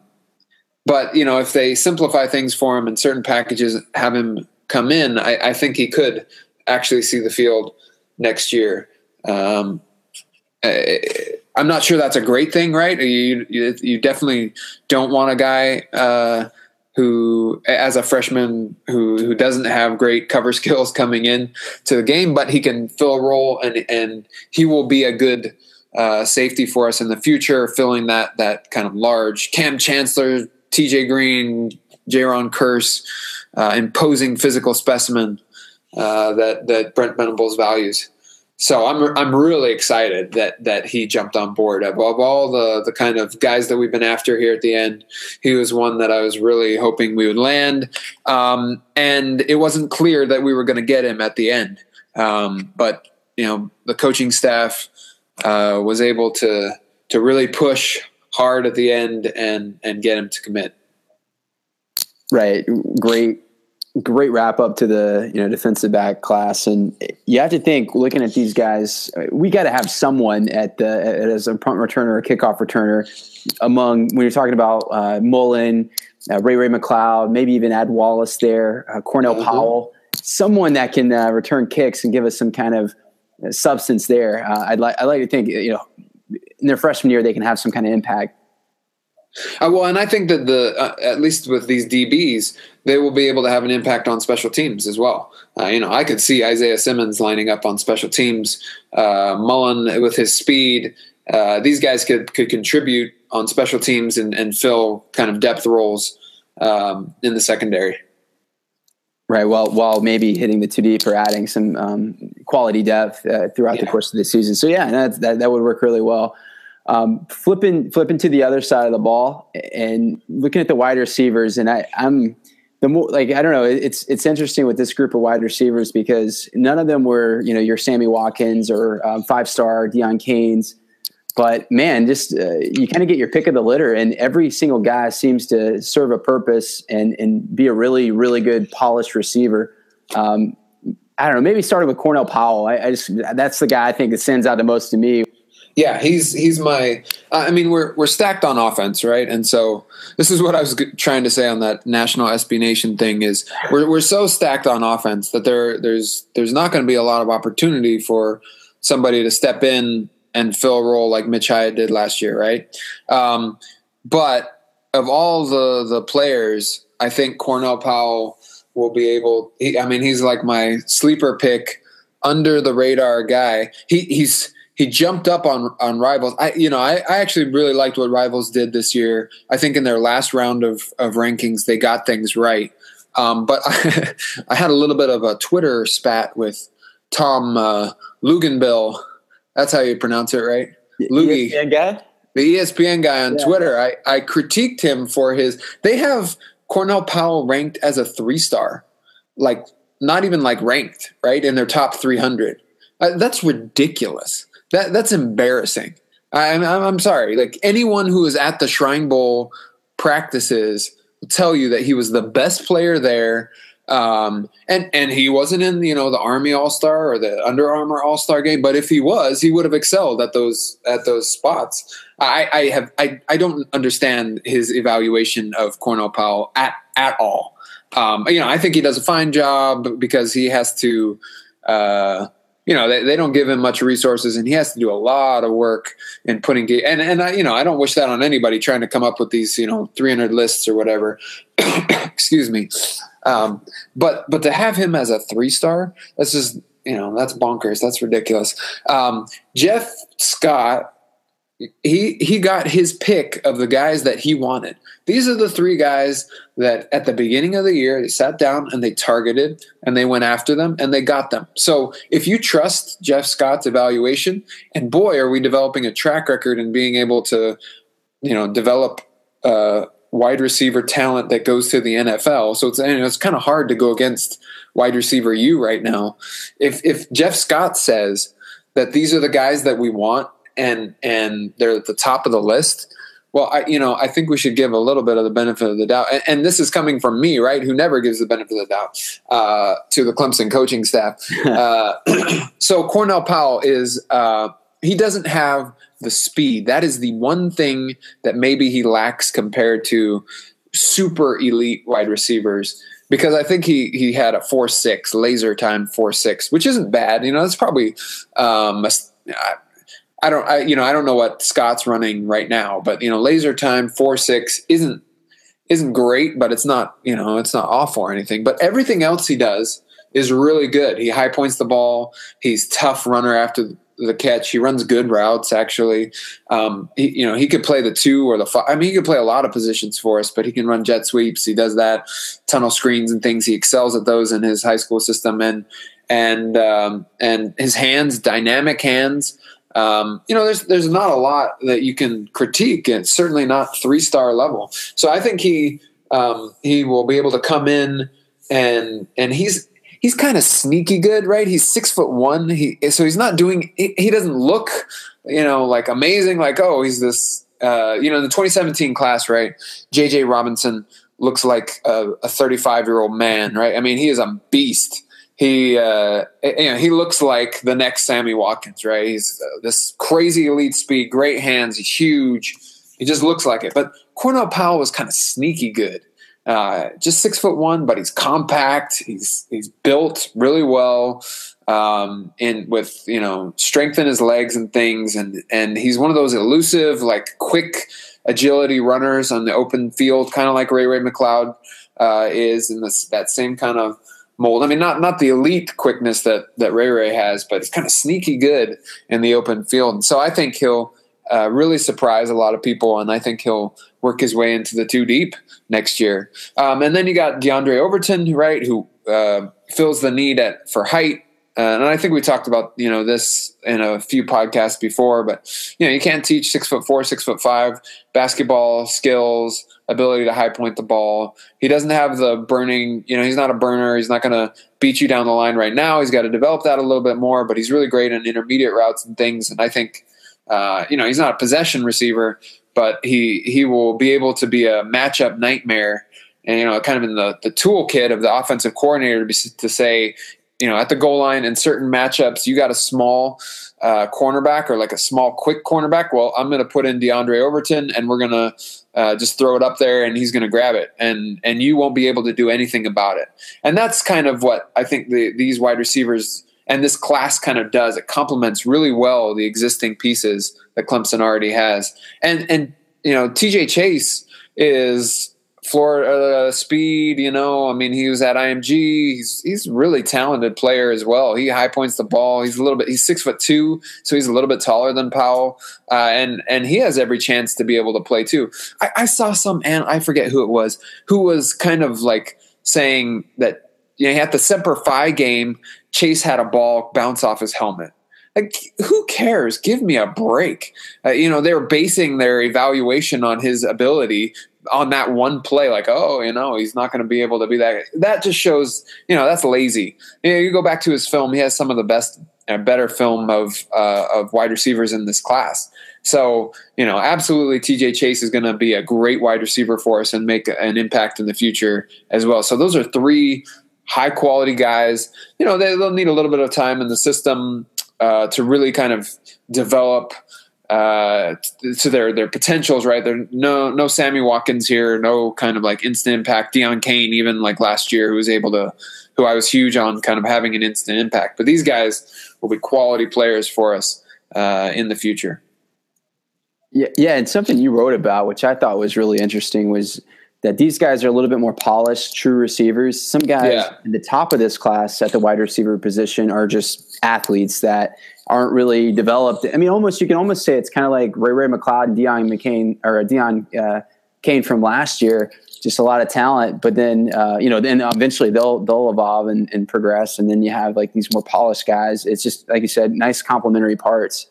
but you know if they simplify things for him in certain packages, have him come in, I, I think he could actually see the field next year. Um, I'm not sure that's a great thing, right? You you, definitely don't want a guy uh, who, as a freshman, who who doesn't have great cover skills coming in to the game, but he can fill a role and and he will be a good uh, safety for us in the future, filling that that kind of large Kam Chancellor, T.J. Green, Jayron Kearse, uh, imposing physical specimen uh, that that Brent Venables values. So I'm I'm really excited that that he jumped on board. Of, of all the the kind of guys that we've been after here at the end, he was one that I was really hoping we would land. Um, and it wasn't clear that we were going to get him at the end. Um, but you know, the coaching staff uh, was able to to really push hard at the end and and get him to commit. Right. Great great wrap up to the you know defensive back class. And you have to think looking at these guys we got to have someone at the as a punt returner or kickoff returner among when you're talking about uh, Mullen uh, Ray Ray McCloud, maybe even add Wallace there uh, Cornell mm-hmm. Powell someone that can uh, return kicks and give us some kind of uh, substance there. Uh, I'd like I'd like to think you know in their freshman year they can have some kind of impact uh, well, and I think that the uh, at least with these DBs, they will be able to have an impact on special teams as well. Uh, you know, I could see Isaiah Simmons lining up on special teams. Uh, Mullen with his speed, uh, these guys could could contribute on special teams and, and fill kind of depth roles um, in the secondary. Right. Well, while maybe hitting the two deep or adding some um, quality depth uh, throughout yeah. the course of the season. So yeah, that, that that would work really well. Um, flipping flipping to the other side of the ball and looking at the wide receivers, and I, I'm the more like I don't know. It's it's interesting with this group of wide receivers because none of them were you know your Sammy Watkins or um, five star Deon Cain's, but man, just uh, you kind of get your pick of the litter, and every single guy seems to serve a purpose and and be a really really good polished receiver. Um, I don't know. Maybe starting with Cornell Powell. I, I just that's the guy I think that stands out the most to me yeah, he's he's my. I mean, we're we're stacked on offense, right? And so this is what I was trying to say on that national SB Nation thing is we're we're so stacked on offense that there there's there's not going to be a lot of opportunity for somebody to step in and fill a role like Mitch Hyatt did last year, right? Um, but of all the the players, I think Cornell Powell will be able. He, I mean, he's like my sleeper pick, under the radar guy. He he's he jumped up on on rivals. I you know I, I actually really liked what rivals did this year. I think in their last round of of rankings they got things right. Um, but I, I, had a little bit of a Twitter spat with Tom uh, Luginbill. That's how you pronounce it, right? Lugie, ESPN guy. The ESPN guy on yeah. Twitter. I I critiqued him for his. They have Cornell Powell ranked as a three star, like not even like ranked right in their top three hundred. Uh, that's ridiculous. That that's embarrassing. I'm I'm sorry. Like anyone who is at the Shrine Bowl practices will tell you that he was the best player there. Um, and and he wasn't in you know the Army All Star or the Under Armour All Star game, but if he was, he would have excelled at those at those spots. I, I have I, I don't understand his evaluation of Cornell Powell at at all. Um, you know, I think he does a fine job because he has to. Uh, you know they, they don't give him much resources and he has to do a lot of work in putting and and I, you know I don't wish that on anybody trying to come up with these you know 300 lists or whatever. Excuse me. Um, but but to have him as a three star that's just you know that's bonkers. That's ridiculous. Um, Jeff Scott he he got his pick of the guys that he wanted. These are the three guys that at the beginning of the year they sat down and they targeted and they went after them and they got them. So if you trust Jeff Scott's evaluation, and boy, are we developing a track record and being able to, you know, develop uh, wide receiver talent that goes to the NFL. So it's you know, it's kind of hard to go against wide receiver you right now. If if Jeff Scott says that these are the guys that we want and and they're at the top of the list well I, you know i think we should give a little bit of the benefit of the doubt and, and this is coming from me right who never gives the benefit of the doubt uh, to the clemson coaching staff uh, so cornell powell is uh, he doesn't have the speed that is the one thing that maybe he lacks compared to super elite wide receivers because I think he he had a four six laser time four six, which isn't bad. You know, that's probably um, a, I don't, I, you know, I don't know what Scott's running right now, but you know, laser time four six isn't isn't great, but it's not, you know, it's not awful or anything. But everything else he does is really good. He high points the ball. He's tough runner after the catch. He runs good routes. Actually, um, he, you know, he could play the two or the five. I mean, he could play a lot of positions for us, but he can run jet sweeps. He does that, tunnel screens and things. He excels at those in his high school system, and and um, and his hands, dynamic hands. Um, you know, there's there's not a lot that you can critique, and certainly not three star level. So I think he um, he will be able to come in and and he's he's kind of sneaky good, right? He's six foot one. He so he's not doing. He, he doesn't look, you know, like amazing. Like oh, he's this. Uh, you know, in the 2017 class, right? JJ Robinson looks like a 35 year old man, right? I mean, he is a beast he uh, you know he looks like the next Sammy Watkins, right? He's uh, this crazy elite speed, great hands, huge. He just looks like it. But Cornell Powell was kind of sneaky good. Uh, just six foot one, but he's compact. He's he's built really well, um, and with you know strength in his legs and things, and and he's one of those elusive, like quick agility runners on the open field, kind of like Ray Ray McCloud uh, is in this that same kind of mold. I mean, not not the elite quickness that that Ray Ray has, but it's kind of sneaky good in the open field. And so I think he'll uh, really surprise a lot of people, and I think he'll work his way into the two deep next year. Um, and then you got Diondre Overton, right, who uh, fills the need at for height. Uh, and I think we talked about you know this in a few podcasts before, but you know you can't teach six foot four, six foot five basketball skills ability to high point the ball. He doesn't have the burning, you know, he's not a burner. He's not going to beat you down the line right now. He's got to develop that a little bit more, but he's really great in intermediate routes and things. And I think, uh, you know, he's not a possession receiver, but he he will be able to be a matchup nightmare. And you know, kind of in the the toolkit of the offensive coordinator to, be, to say, you know, at the goal line in certain matchups, you got a small uh, cornerback or like a small, quick cornerback. Well, I'm going to put in Diondre Overton, and we're going to uh, just throw it up there, and he's going to grab it, and and you won't be able to do anything about it. And that's kind of what I think the, these wide receivers and this class kind of does. It complements really well the existing pieces that Clemson already has, and and you know, T.J. Chase is Florida uh, speed. You know, I mean, he was at IMG. He's he's really talented player as well. He high points the ball. He's a little bit. He's six foot two, so he's a little bit taller than Powell, uh, and and he has every chance to be able to play too. I, I saw some, and I forget who it was, who was kind of like saying that you know, at the Semper Fi game, Chase had a ball bounce off his helmet. Like, who cares? Give me a break. Uh, you know, they were basing their evaluation on his ability on that one play, like, oh, you know, he's not going to be able to be that. That just shows, you know, that's lazy. You, know, you go back to his film; he has some of the best, uh, better film of uh, of wide receivers in this class. So, you know, absolutely, TJ Chase is going to be a great wide receiver for us and make an impact in the future as well. So, those are three high quality guys. You know, they, will need a little bit of time in the system uh, to really kind of develop uh, to their their potentials, right? There no no Sammy Watkins here, no kind of like instant impact. Deon Cain, even like last year, who was able to, who I was huge on, kind of having an instant impact. But these guys will be quality players for us uh, in the future. Yeah, yeah, and something you wrote about, which I thought was really interesting, was that these guys are a little bit more polished, true receivers. Some guys yeah. at the top of this class at the wide receiver position are just athletes that aren't really developed. I mean, almost you can almost say it's kind of like Ray Ray McCloud and Deon McCain or Deon uh, Cain from last year. Just a lot of talent, but then uh, you know, then eventually they'll they'll evolve and, and progress, and then you have like these more polished guys. It's just like you said, nice complementary parts.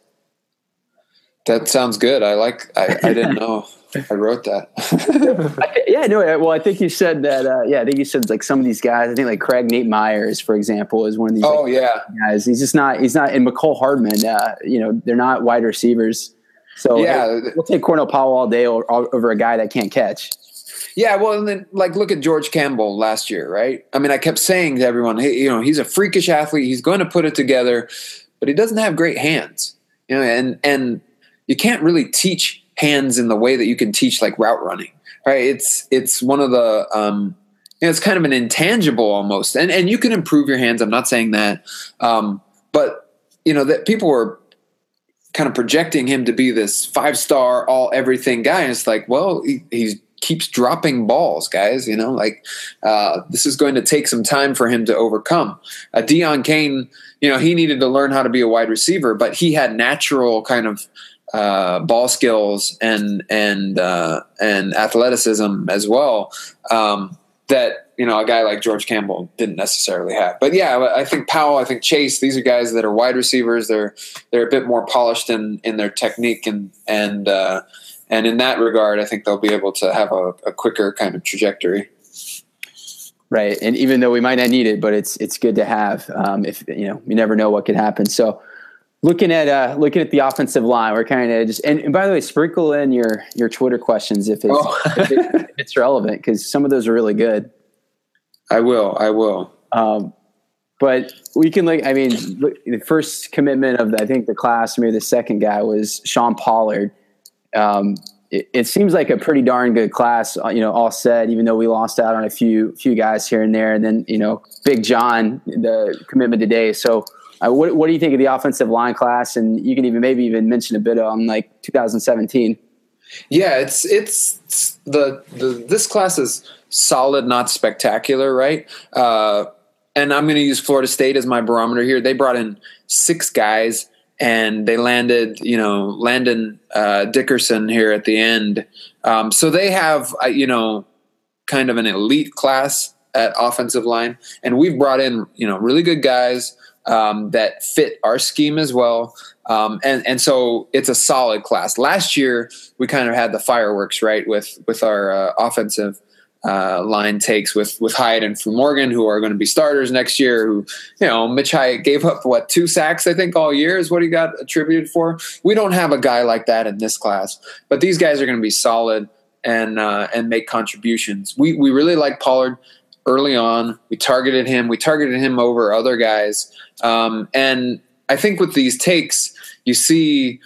That sounds good. I like. I, I didn't know. I wrote that. yeah, no. Well, I think you said that. Uh, yeah, I think you said like some of these guys. I think like Craig Nate Myers, for example, is one of these. Oh like, yeah, guys. He's just not. He's not. And Mecole Hardman. Uh, you know, they're not wide receivers. So yeah, we'll take Cornell Powell all day over a guy that can't catch. Yeah, well, and then like look at George Campbell last year, right? I mean, I kept saying to everyone, hey, you know, he's a freakish athlete. He's going to put it together, but he doesn't have great hands. You know, and and you can't really teach hands in the way that you can teach like route running, right? It's it's one of the um, you know, it's kind of an intangible almost, and and you can improve your hands. I'm not saying that, um, but you know that people were kind of projecting him to be this five star all everything guy, and it's like, well, he, he's keeps dropping balls, guys. You know, like uh, this is going to take some time for him to overcome. Uh, Deon Cain, you know, he needed to learn how to be a wide receiver, but he had natural kind of uh, ball skills and and uh, and athleticism as well. Um, that you know a guy like George Campbell didn't necessarily have. But yeah, I think Powell, I think Chase, these are guys that are wide receivers. They're they're a bit more polished in in their technique and and uh, and in that regard, I think they'll be able to have a, a quicker kind of trajectory. Right, and even though we might not need it, but it's it's good to have. Um, if you know, you never know what could happen. So looking at uh, looking at the offensive line, we're kind of just and, and, by the way, sprinkle in your your Twitter questions if it's oh. if, it, if, it's relevant because some of those are really good. I will. I will. Um, but we can look. I mean, look, the first commitment of the, I think the class, maybe the second guy was Sean Pollard. Um, it, it, seems like a pretty darn good class, uh, you know, all said, even though we lost out on a few few guys here and there, and then you know, Big John, the commitment today. So uh, what, what do you think of the offensive line class? And you can even maybe even mention a bit on like 2017. Yeah, it's it's the, the this class is solid, not spectacular, right? Uh, and I'm going to use Florida State as my barometer here. They brought in six guys, and they landed, you know, Landon uh, Dickerson here at the end. Um, so they have, uh, you know, kind of an elite class at offensive line, and we've brought in, you know, really good guys um, that fit our scheme as well. Um, and and so it's a solid class. Last year we kind of had the fireworks right with with our uh, offensive uh, line takes with with Hyatt and Morgan, who are going to be starters next year. Who you know Mitch Hyatt gave up what two sacks I think all year is what he got attributed for. We don't have a guy like that in this class, but these guys are going to be solid and uh, and make contributions. We we really like Pollard early on. We targeted him. We targeted him over other guys. Um, and I think with these takes, you see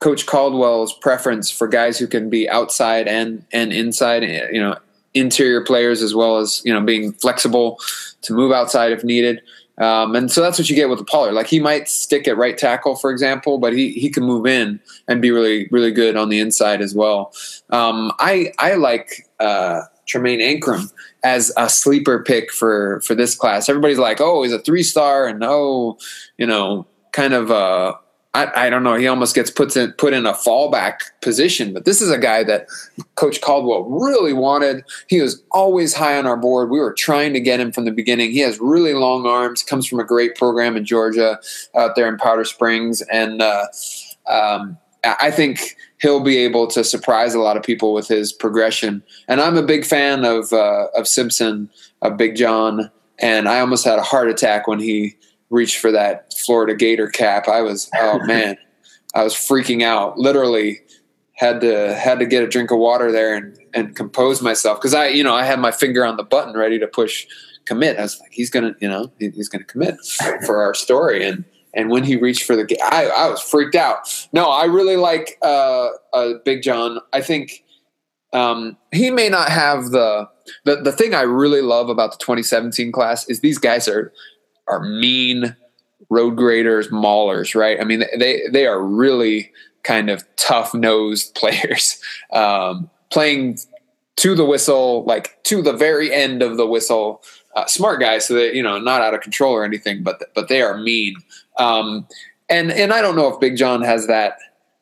Coach Caldwell's preference for guys who can be outside and and inside. You know, interior players as well as you know being flexible to move outside if needed. Um, and so that's what you get with the Pollard. Like he might stick at right tackle, for example, but he he can move in and be really really good on the inside as well. Um, I I like uh, Tremayne Anchrum as a sleeper pick for for this class. Everybody's like, oh, he's a three star, and oh, you know, kind of uh, I, I don't know. He almost gets put in put in a fallback position. But this is a guy that Coach Caldwell really wanted. He was always high on our board. We were trying to get him from the beginning. He has really long arms. Comes from a great program in Georgia, out there in Powder Springs, and uh, um, I think he'll be able to surprise a lot of people with his progression. And I'm a big fan of uh, of Simpson, of Big John, and I almost had a heart attack when he reached for that Florida Gator cap. I was oh man, I was freaking out. Literally had to had to get a drink of water there and and compose myself because I you know I had my finger on the button ready to push commit. I was like he's gonna you know he's gonna commit for our story and and when he reached for the, I, I was freaked out. No, I really like uh, uh, Big John. I think um, he may not have the, the the thing I really love about the 2017 class is these guys are are mean road graders, maulers, right? I mean, they they are really kind of tough nosed players, um, playing to the whistle, like to the very end of the whistle. Uh, smart guys, so that you know, not out of control or anything, but but they are mean. Um, and and I don't know if Big John has that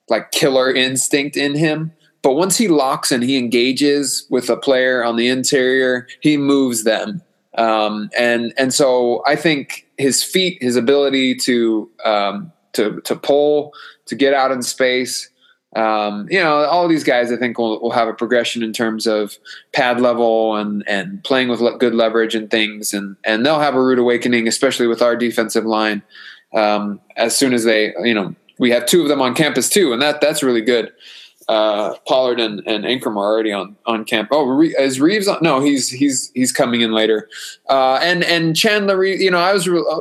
like killer instinct in him, but once he locks and he engages with a player on the interior, he moves them. Um, and and so I think his feet, his ability to um, to to pull, to get out in space, um, you know, all these guys I think will, will have a progression in terms of pad level and and playing with good leverage and things, and and they'll have a rude awakening, especially with our defensive line um, as soon as they, you know, we have two of them on campus too, and that that's really good. Uh, Pollard and, and Anchrum are already on on camp. Oh, is Reeves on? No, he's he's he's coming in later. Uh, and and Chandler, you know, I was uh, uh,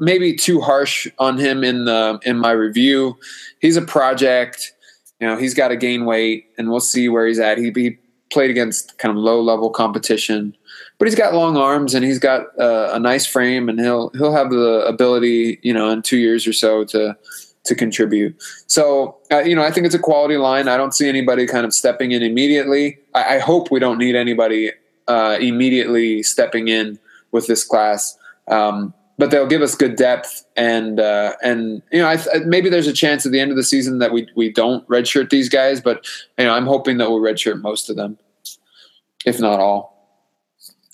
maybe too harsh on him in the in my review. He's a project. You know, he's got to gain weight, and we'll see where he's at. He, he played against kind of low level competition but he's got long arms and he's got uh, a nice frame, and he'll he'll have the ability, you know, in two years or so to to contribute. So, uh, you know, I think it's a quality line. I don't see anybody kind of stepping in immediately. I, I hope we don't need anybody uh, immediately stepping in with this class. Um, but they'll give us good depth and uh, and you know I, maybe there's a chance at the end of the season that we we don't redshirt these guys, but you know I'm hoping that we'll redshirt most of them, if not all.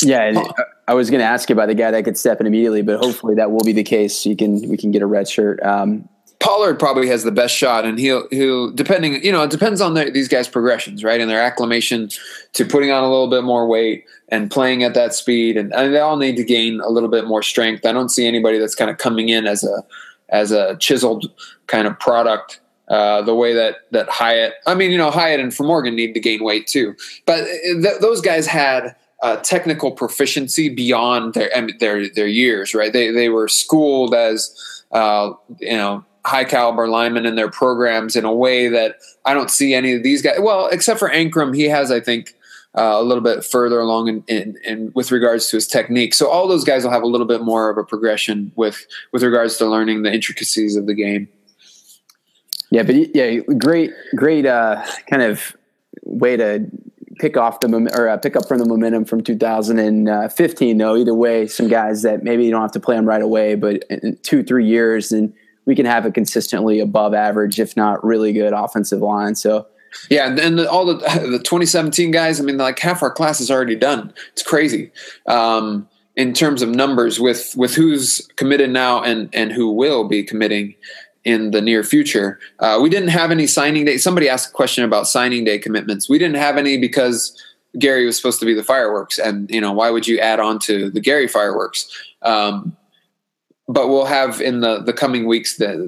Yeah, I was going to ask you about the guy that could step in immediately, but hopefully that will be the case. So you can we can get a red shirt. Um, Pollard probably has the best shot, and he'll he'll depending you know it depends on the, these guys' progressions, right, and their acclimation to putting on a little bit more weight and playing at that speed, and, and they all need to gain a little bit more strength. I don't see anybody that's kind of coming in as a as a chiseled kind of product. Uh, the way that that Hyatt, I mean, you know, Hyatt and Morgan need to gain weight too, but th- those guys had uh, technical proficiency beyond their their their years, right? They they were schooled as uh, you know high caliber linemen in their programs in a way that I don't see any of these guys. Well, except for Anchrum, he has, I think, uh, a little bit further along in, in, in, with regards to his technique. So all those guys will have a little bit more of a progression with with regards to learning the intricacies of the game. Yeah, but yeah, great, great uh, kind of way to pick off the or uh, pick up from the momentum from 2015. Though either way, some guys that maybe you don't have to play them right away, but in two three years, and we can have a consistently above average, if not really good, offensive line. So. Yeah, and all the the 2017 guys. I mean, like half our class is already done. It's crazy um, in terms of numbers with with who's committed now and and who will be committing in the near future. Uh, we didn't have any signing day. Somebody asked a question about signing day commitments. We didn't have any because Gary was supposed to be the fireworks, and you know why would you add on to the Gary fireworks? Um, but we'll have in the the coming weeks that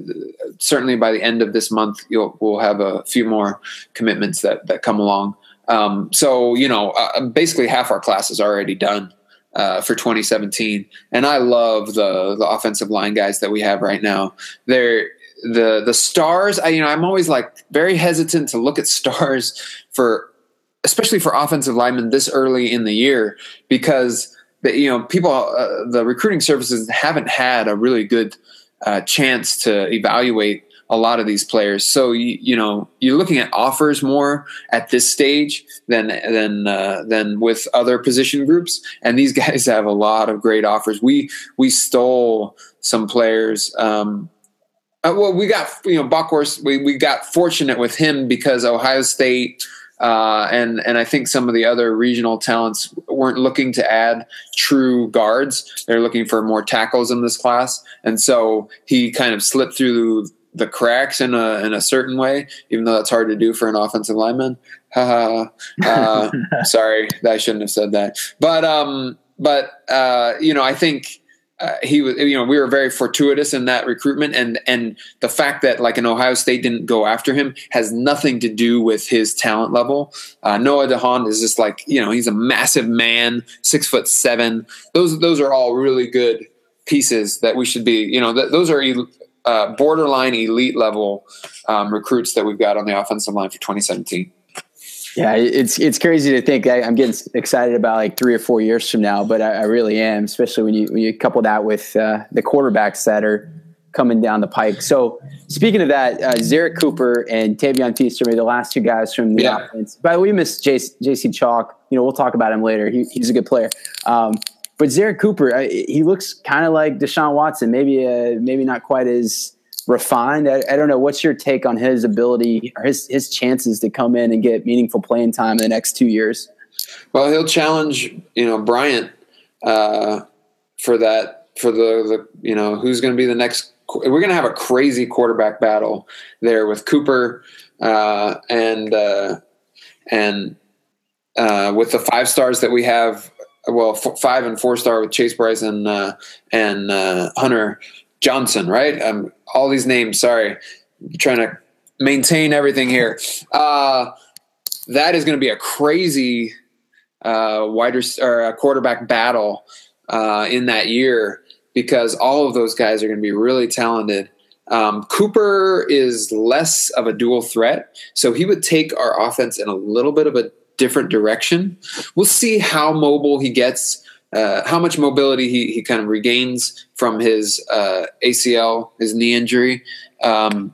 certainly by the end of this month we'll have a few more commitments that that come along. Um, so you know, uh, basically half our class is already done. Uh, for 2017, and I love the the offensive line guys that we have right now. They're the the stars I, you know i'm always like very hesitant to look at stars for especially for offensive linemen this early in the year because the, you know people uh, the recruiting services haven't had a really good uh, chance to evaluate a lot of these players. So you, you know you're looking at offers more at this stage than than uh, than with other position groups. And these guys have a lot of great offers. We we stole some players um, uh, well, we got you know Bockhorst. We we got fortunate with him because Ohio State uh, and and I think some of the other regional talents weren't looking to add true guards. They're looking for more tackles in this class, and so he kind of slipped through the cracks in a in a certain way, even though that's hard to do for an offensive lineman. uh, sorry, I shouldn't have said that. But um, but uh, you know, I think uh, he was you know we were very fortuitous in that recruitment and and the fact that like an ohio state didn't go after him has nothing to do with his talent level. Uh, noah dehaun is just like you know he's a massive man six foot seven. Those those are all really good pieces that we should be you know th- those are uh, borderline elite level um, recruits that we've got on the offensive line for 2017 yeah, it's it's crazy to think. I, am getting excited about like three or four years from now, but I, I really am, especially when you when you couple that with uh, the quarterbacks that are coming down the pike. So speaking of that, uh, Zerrick Cooper and Tavien Feaster are the last two guys from the yeah. offense. But we missed JC Chalk. You know, we'll talk about him later. He, he's a good player. Um, but Zerrick Cooper, I, he looks kind of like Deshaun Watson. Maybe uh, maybe not quite as refined. I, I, don't know. What's your take on his ability or his his chances to come in and get meaningful playing time in the next two years? Well, he'll challenge you know Bryant uh, for that for the the you know who's going to be the next. We're going to have a crazy quarterback battle there with Cooper uh, and uh, and uh, with the five stars that we have. Well, f- five and four star with Chase Bryson uh, and uh, Hunter Johnson, right? Um, all these names. Sorry, I'm trying to maintain everything here. Uh, that is going to be a crazy uh, wider or a quarterback battle uh, in that year because all of those guys are going to be really talented. Um, Cooper is less of a dual threat, so he would take our offense in a little bit of a different direction. We'll see how mobile he gets uh, how much mobility he he kind of regains from his uh, ACL, his knee injury. Um,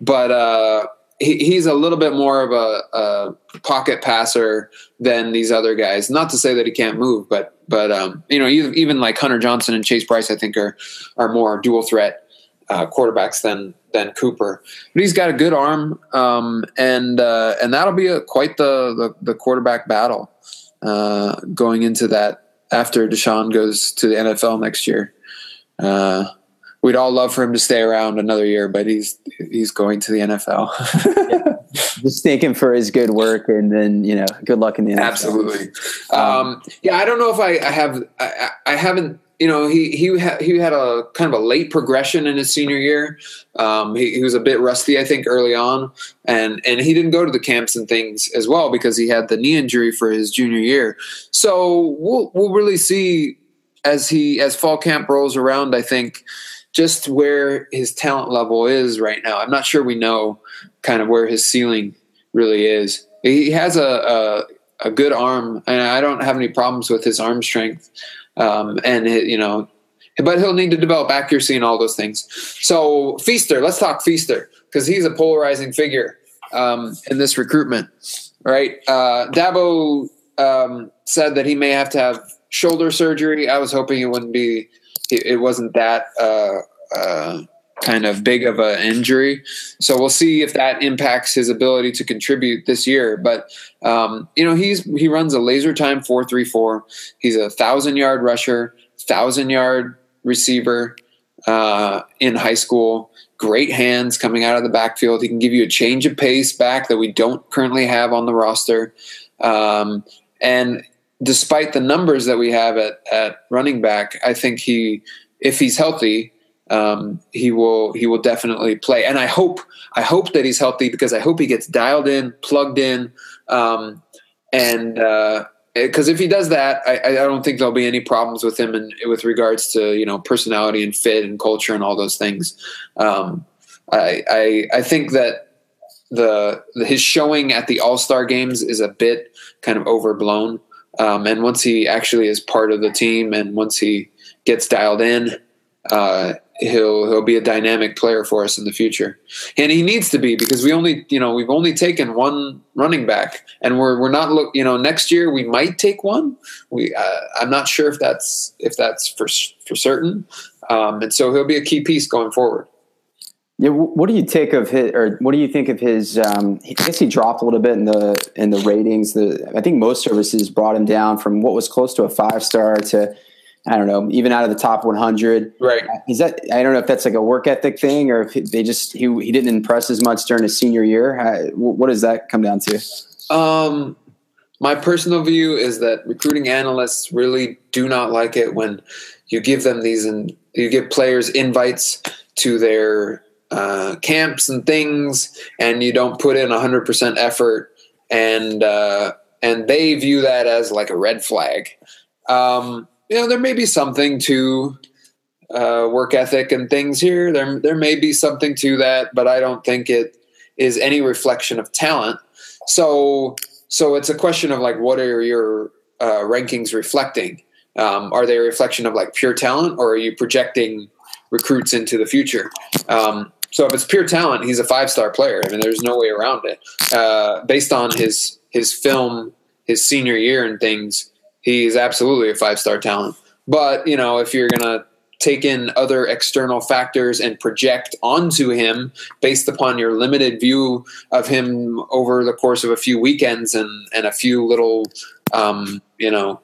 but uh, he, he's a little bit more of a, a, pocket passer than these other guys. Not to say that he can't move, but but um, you know even, even like Hunter Johnson and Chase Brice, I think are are more dual threat uh, quarterbacks than than Cooper. But he's got a good arm, um, and uh, and that'll be a, quite the, the, the quarterback battle going into that after Deshaun goes to the NFL next year. Uh, we'd all love for him to stay around another year, but he's he's going to the NFL. yeah. Just thank him for his good work, and then you know, good luck in the NFL. Absolutely. Um, yeah, I don't know if I, I have I, I haven't you know, he he had he had a kind of a late progression in his senior year. Um, he, he, was a bit rusty, I think, early on, and and he didn't go to the camps and things as well because he had the knee injury for his junior year. So we'll we'll really see as he as fall camp rolls around. I think just where his talent level is right now. I'm not sure we know kind of where his ceiling really is. He has a, a, a good arm, and I don't have any problems with his arm strength. Um, and it, you know, but he'll need to develop accuracy and all those things. So Feaster, let's talk Feaster because he's a polarizing figure um, in this recruitment, right? Uh, Dabo um, said that he may have to have shoulder surgery. I was hoping it wouldn't be, it, it wasn't that uh, uh, kind of big of an injury. So we'll see if that impacts his ability to contribute this year. But um, you know, he's he runs a laser time four three four. He's a thousand yard rusher, thousand yard receiver uh, in high school. Great hands coming out of the backfield. He can give you a change of pace back that we don't currently have on the roster. Um, and despite the numbers that we have at, at running back, I think he, if he's healthy, um, he will he will definitely play. And I hope I hope that he's healthy because I hope he gets dialed in, plugged in, um, and because uh, if he does that, I, I, don't think there'll be any problems with him and with regards to you know personality and fit and culture and all those things. Um, I, I I think that the, the his showing at the All Star games is a bit kind of overblown. Um, and once he actually is part of the team, and once he gets dialed in, uh, he'll he'll be a dynamic player for us in the future, and he needs to be because we only you know we've only taken one running back, and we're we're not look you know next year we might take one. We uh, I'm not sure if that's if that's for for certain, um, and so he'll be a key piece going forward. Yeah, what do you take of his, or what do you think of his? Um, I guess he dropped a little bit in the in the ratings. The I think most services brought him down from what was close to a five star to I don't know, even out of the top 100. Right. Is that, I don't know if that's like a work ethic thing or if they just, he, he didn't impress as much during his senior year. what does that come down to? Um, my personal view is that recruiting analysts really do not like it when you give them these and you give players invites to their uh, camps and things, and you don't put in 100% effort, and uh, and they view that as like a red flag. Um, you know, there may be something to uh, work ethic and things here. There, there may be something to that, but I don't think it is any reflection of talent. So, so it's a question of like, what are your uh, rankings reflecting? Um, are they a reflection of like pure talent, or are you projecting recruits into the future? Um, so if it's pure talent, he's a five star player. I mean, there's no way around it. Uh, based on his his film, his senior year and things, he's absolutely a five star talent. But you know, if you're gonna take in other external factors and project onto him based upon your limited view of him over the course of a few weekends and and a few little um, you know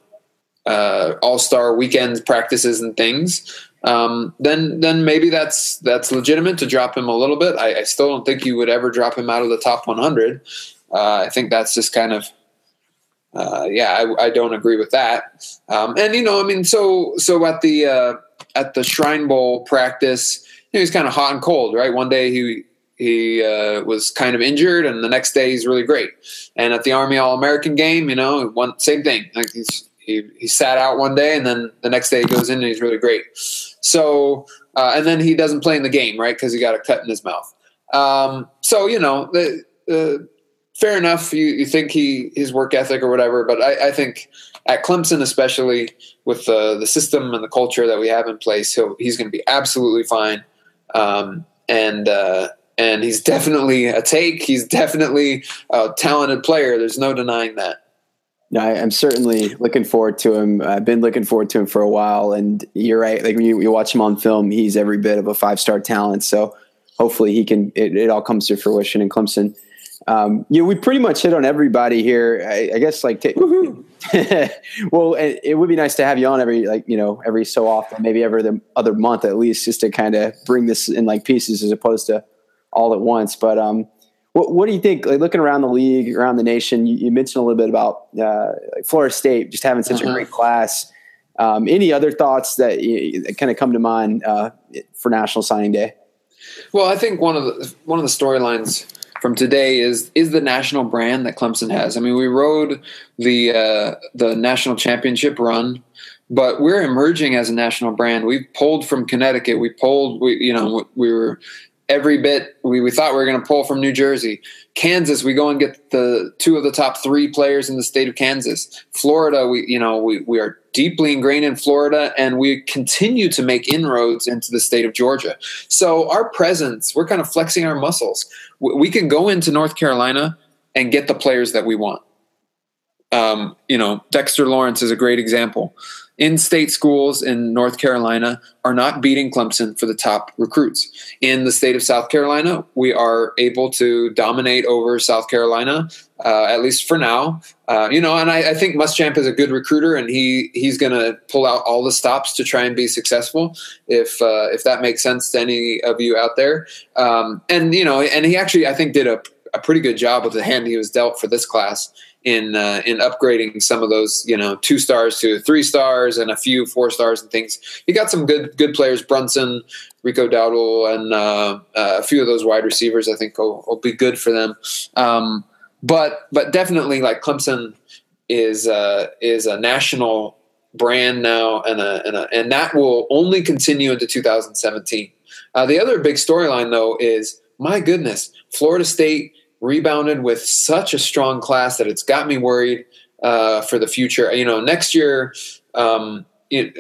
uh, all star weekend practices and things. Um, then then maybe that's that's legitimate to drop him a little bit. I, I, still don't think you would ever drop him out of the top 100. Uh, I think that's just kind of uh, yeah, I, I, don't agree with that. Um, and you know, I mean, so so at the uh, at the Shrine Bowl practice, you know, he's kind of hot and cold, right? One day he he uh, was kind of injured, and the next day he's really great. And at the Army All American game, you know, one same thing. Like he's he he sat out one day, and then the next day he goes in and he's really great. So uh, and then he doesn't play in the game, right? Because he got a cut in his mouth. Um, so you know the fair enough. You, you think he his work ethic or whatever, but I, I think at Clemson, especially with the the system and the culture that we have in place, he'll, he's going to be absolutely fine. Um, and uh, and he's definitely a take. He's definitely a talented player. There's no denying that. No, I, am certainly looking forward to him. I've been looking forward to him for a while, and you're right. Like when you, you watch him on film, he's every bit of a five star talent. So hopefully he can. It, it all comes to fruition in Clemson. Um, know, we pretty much hit on everybody here. I, I guess like, t- well, it, it, would be nice to have you on every like you know every so often, maybe every other month at least, just to kind of bring this in like pieces as opposed to all at once. But um, what, what do you think? Like looking around the league, around the nation, you, you mentioned a little bit about uh, like Florida State just having such uh-huh. a great class. Um, any other thoughts that, that kind of come to mind uh, for National Signing Day? Well, I think one of the one of the storylines from today is is the national brand that Clemson has. I mean, we rode the uh, the national championship run, but we're emerging as a national brand. We pulled from Connecticut. We pulled. We you know we were every bit we, we thought we were going to pull from New Jersey. Kansas, we go and get the two of the top three players in the state of Kansas. Florida, we you know we, we are deeply ingrained in Florida and we continue to make inroads into the state of Georgia. So our presence, we're kind of flexing our muscles. We can go into North Carolina and get the players that we want. Um, you know, Dexter Lawrence is a great example in-state schools in North Carolina are not beating Clemson for the top recruits. In the state of South Carolina, we are able to dominate over South Carolina, uh, at least for now. Uh, you know, and I, I, think Muschamp is a good recruiter, and he he's going to pull out all the stops to try and be successful. If uh, if that makes sense to any of you out there, um, and you know, and he actually I think did a a pretty good job with the hand he was dealt for this class in uh, in upgrading some of those you know two stars to three stars and a few four stars and things. You got some good good players, Brunson, Rico Dowdle, and uh, uh, a few of those wide receivers. I think will, will be good for them. Um, but but definitely like Clemson is uh, is a national brand now, and a, and, a, and that will only continue into 2017. Uh, the other big storyline though is my goodness, Florida State rebounded with such a strong class that it's got me worried uh, for the future. You know, next year um, it,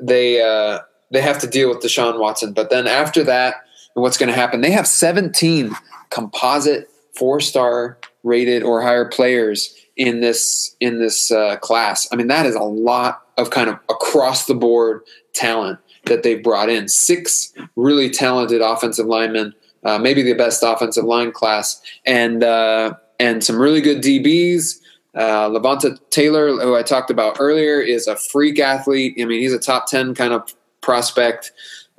they uh, they have to deal with Deshaun Watson, but then after that, what's going to happen? They have 17 composite four star rated or higher players in this in this uh, class. I mean, that is a lot of kind of across the board talent that they've brought in. Six really talented offensive linemen uh, maybe the best offensive line class, and uh, and some really good DBs. Uh, Levonta Taylor, who I talked about earlier, is a freak athlete. I mean, he's a top ten kind of prospect,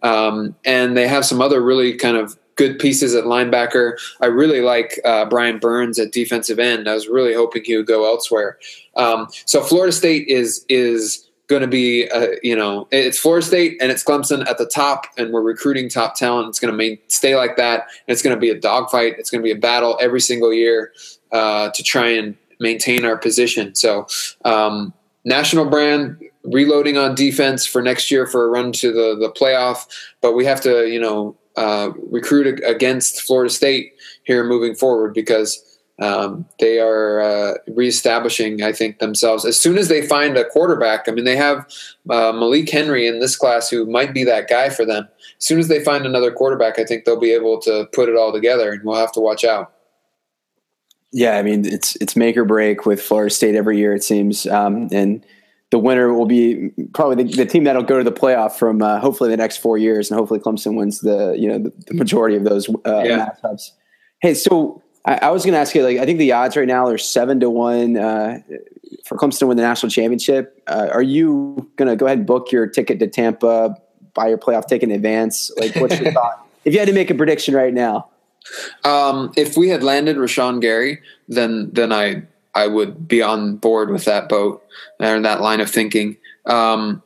um, and they have some other really kind of good pieces at linebacker. I really like uh, Brian Burns at defensive end. I was really hoping he would go elsewhere. Um, so Florida State is is going to be, uh, you know, it's Florida State and it's Clemson at the top, and we're recruiting top talent. It's going to stay like that. And it's going to be a dogfight. It's going to be a battle every single year uh, to try and maintain our position. So, um, national brand reloading on defense for next year for a run to the the playoff, but we have to, you know, uh, recruit against Florida State here moving forward because um, they are uh, reestablishing, I think, themselves. As soon as they find a quarterback, I mean, they have uh, Malik Henry in this class who might be that guy for them. As soon as they find another quarterback, I think they'll be able to put it all together, and we'll have to watch out. Yeah, I mean, it's it's make or break with Florida State every year, it seems, um, and the winner will be probably the, the, team that'll go to the playoff from uh, hopefully the next four years, and hopefully Clemson wins the you know the, the majority of those uh, yeah. matchups. Hey, so I, I was going to ask you, like, I think the odds right now are seven to one uh, for Clemson to win the national championship. Uh, are you going to go ahead and book your ticket to Tampa, buy your playoff ticket in advance? Like, what's your thought? If you had to make a prediction right now, um, if we had landed Rashan Gary, then then I I would be on board with that boat and that line of thinking. Um,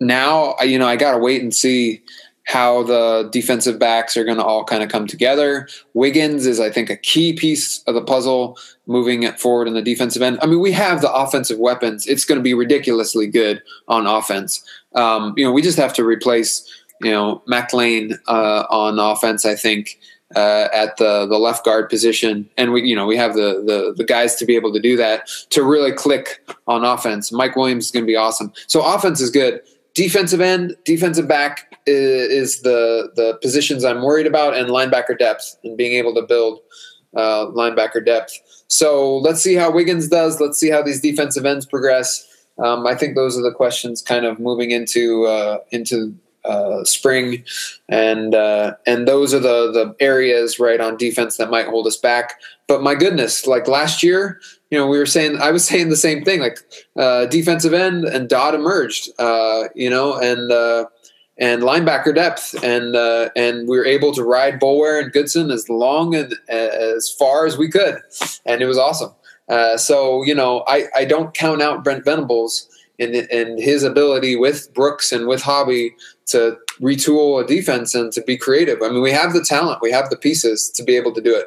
now, you know, I got to wait and see how the defensive backs are going to all kind of come together. Wiggins is, I think, a key piece of the puzzle moving it forward in the defensive end. I mean, we have the offensive weapons. It's going to be ridiculously good on offense. Um, you know, we just have to replace, you know, Mac Lain uh, on offense, I think. uh, at the the left guard position, and we you know we have the, the the guys to be able to do that to really click on offense. Mike Williams is going to be awesome. So offense is good. Defensive end, defensive back is, is the the positions I'm worried about, and linebacker depth and being able to build uh, linebacker depth. So let's see how Wiggins does. Let's see how these defensive ends progress. Um, I think those are the questions kind of moving into uh, into uh, spring, and uh, and those are the the areas right on defense that might hold us back. But my goodness, like last year, you know, we were saying I was saying the same thing. Like uh, defensive end and Dodd emerged, uh, you know, and uh, and linebacker depth, and uh, and we were able to ride Boulware and Goodson as long and as far as we could, and it was awesome. so you know, I I don't count out Brent Venables and and his ability with Brooks and with Hobby to retool a defense and to be creative. I mean, we have the talent, we have the pieces to be able to do it.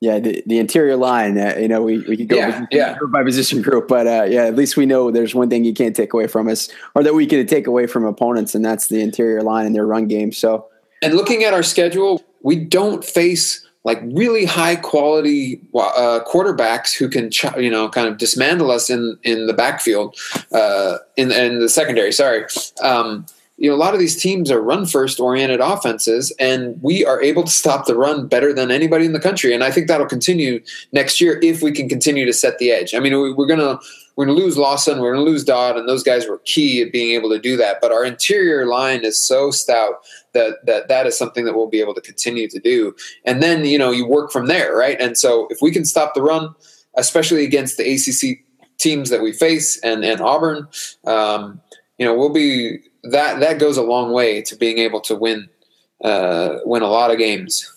Yeah, the, the interior line, uh, you know, we, we could go yeah, yeah. by position group, but uh, yeah, at least we know there's one thing you can't take away from us or that we can take away from opponents, and that's the interior line and their run game. So, and looking at our schedule, we don't face like really high quality uh, quarterbacks who can ch- you know kind of dismantle us in in the backfield uh, in in the secondary. Sorry. Um, you know, a lot of these teams are run first oriented offenses, and we are able to stop the run better than anybody in the country. And I think that'll continue next year if we can continue to set the edge. I mean, we're gonna we're gonna lose Lawson, we're gonna lose Dodd, and those guys were key at being able to do that. But our interior line is so stout that that that is something that we'll be able to continue to do. And then you know you work from there, right? And so if we can stop the run, especially against the ACC teams that we face and and Auburn, um, you know, we'll be that that goes a long way to being able to win uh, win a lot of games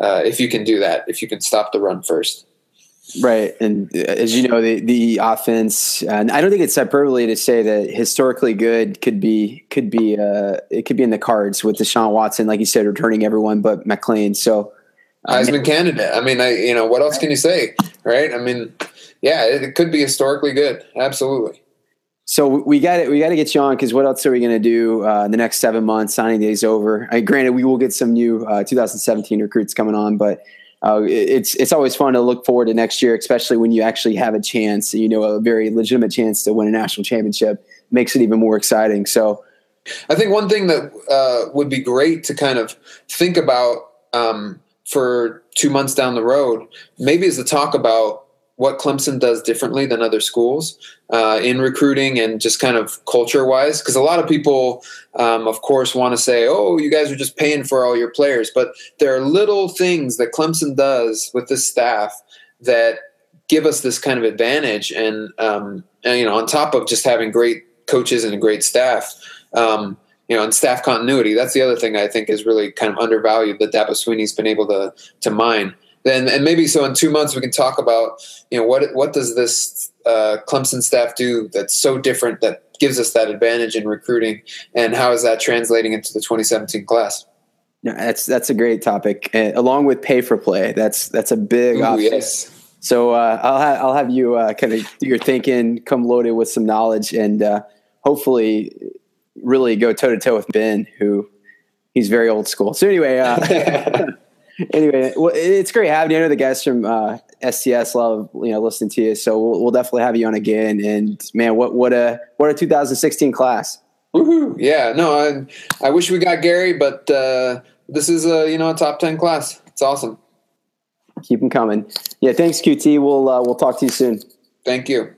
uh, if you can do that. If you can stop the run first. Right, and uh, as you know, the the offense, and I don't think it's hyperbole to say that historically good could be could be uh, it could be in the cards with Deshaun Watson, like you said, returning everyone but Mac Lain. So um, Heisman candidate. I mean, I you know what else can you say, right? I mean, yeah, it, it could be historically good, absolutely. So we got it. We got to get you on because what else are we going to do uh, in the next seven months? Signing days over. I, granted, we will get some new uh, 2017 recruits coming on, but uh, it's it's always fun to look forward to next year, especially when you actually have a chance. You know, a very legitimate chance to win a national championship makes it even more exciting. So, I think one thing that uh, would be great to kind of think about um, for two months down the road, maybe is to talk about what Clemson does differently than other schools uh, in recruiting and just kind of culture wise. Because a lot of people, um, of course, want to say, oh, you guys are just paying for all your players. But there are little things that Clemson does with this staff that give us this kind of advantage. And, um, and you know, on top of just having great coaches and a great staff, um, you know, and staff continuity. That's the other thing I think is really kind of undervalued that Dabo Swinney's been able to to mine then and maybe so in two months we can talk about you know what what does this uh, Clemson staff do that's so different that gives us that advantage in recruiting, and how is that translating into the 2017 class? No, that's that's a great topic, uh, along with pay for play. That's that's a big Ooh, yes. So uh, I'll have I'll have you uh, kind of do your thinking, come loaded with some knowledge, and uh, hopefully really go toe to toe with Ben, who he's very old school. So anyway, uh, anyway, well, it's great having you. I know the guys from uh, STS love you know listening to you, so we'll, we'll, definitely have you on again. And man, what what a what a 2016 class! Woohoo! Yeah, no, I I wish we got Gary, but uh, this is a you know a top 10 class. It's awesome. Keep them coming. Yeah, thanks, QT. We'll uh, we'll talk to you soon. Thank you.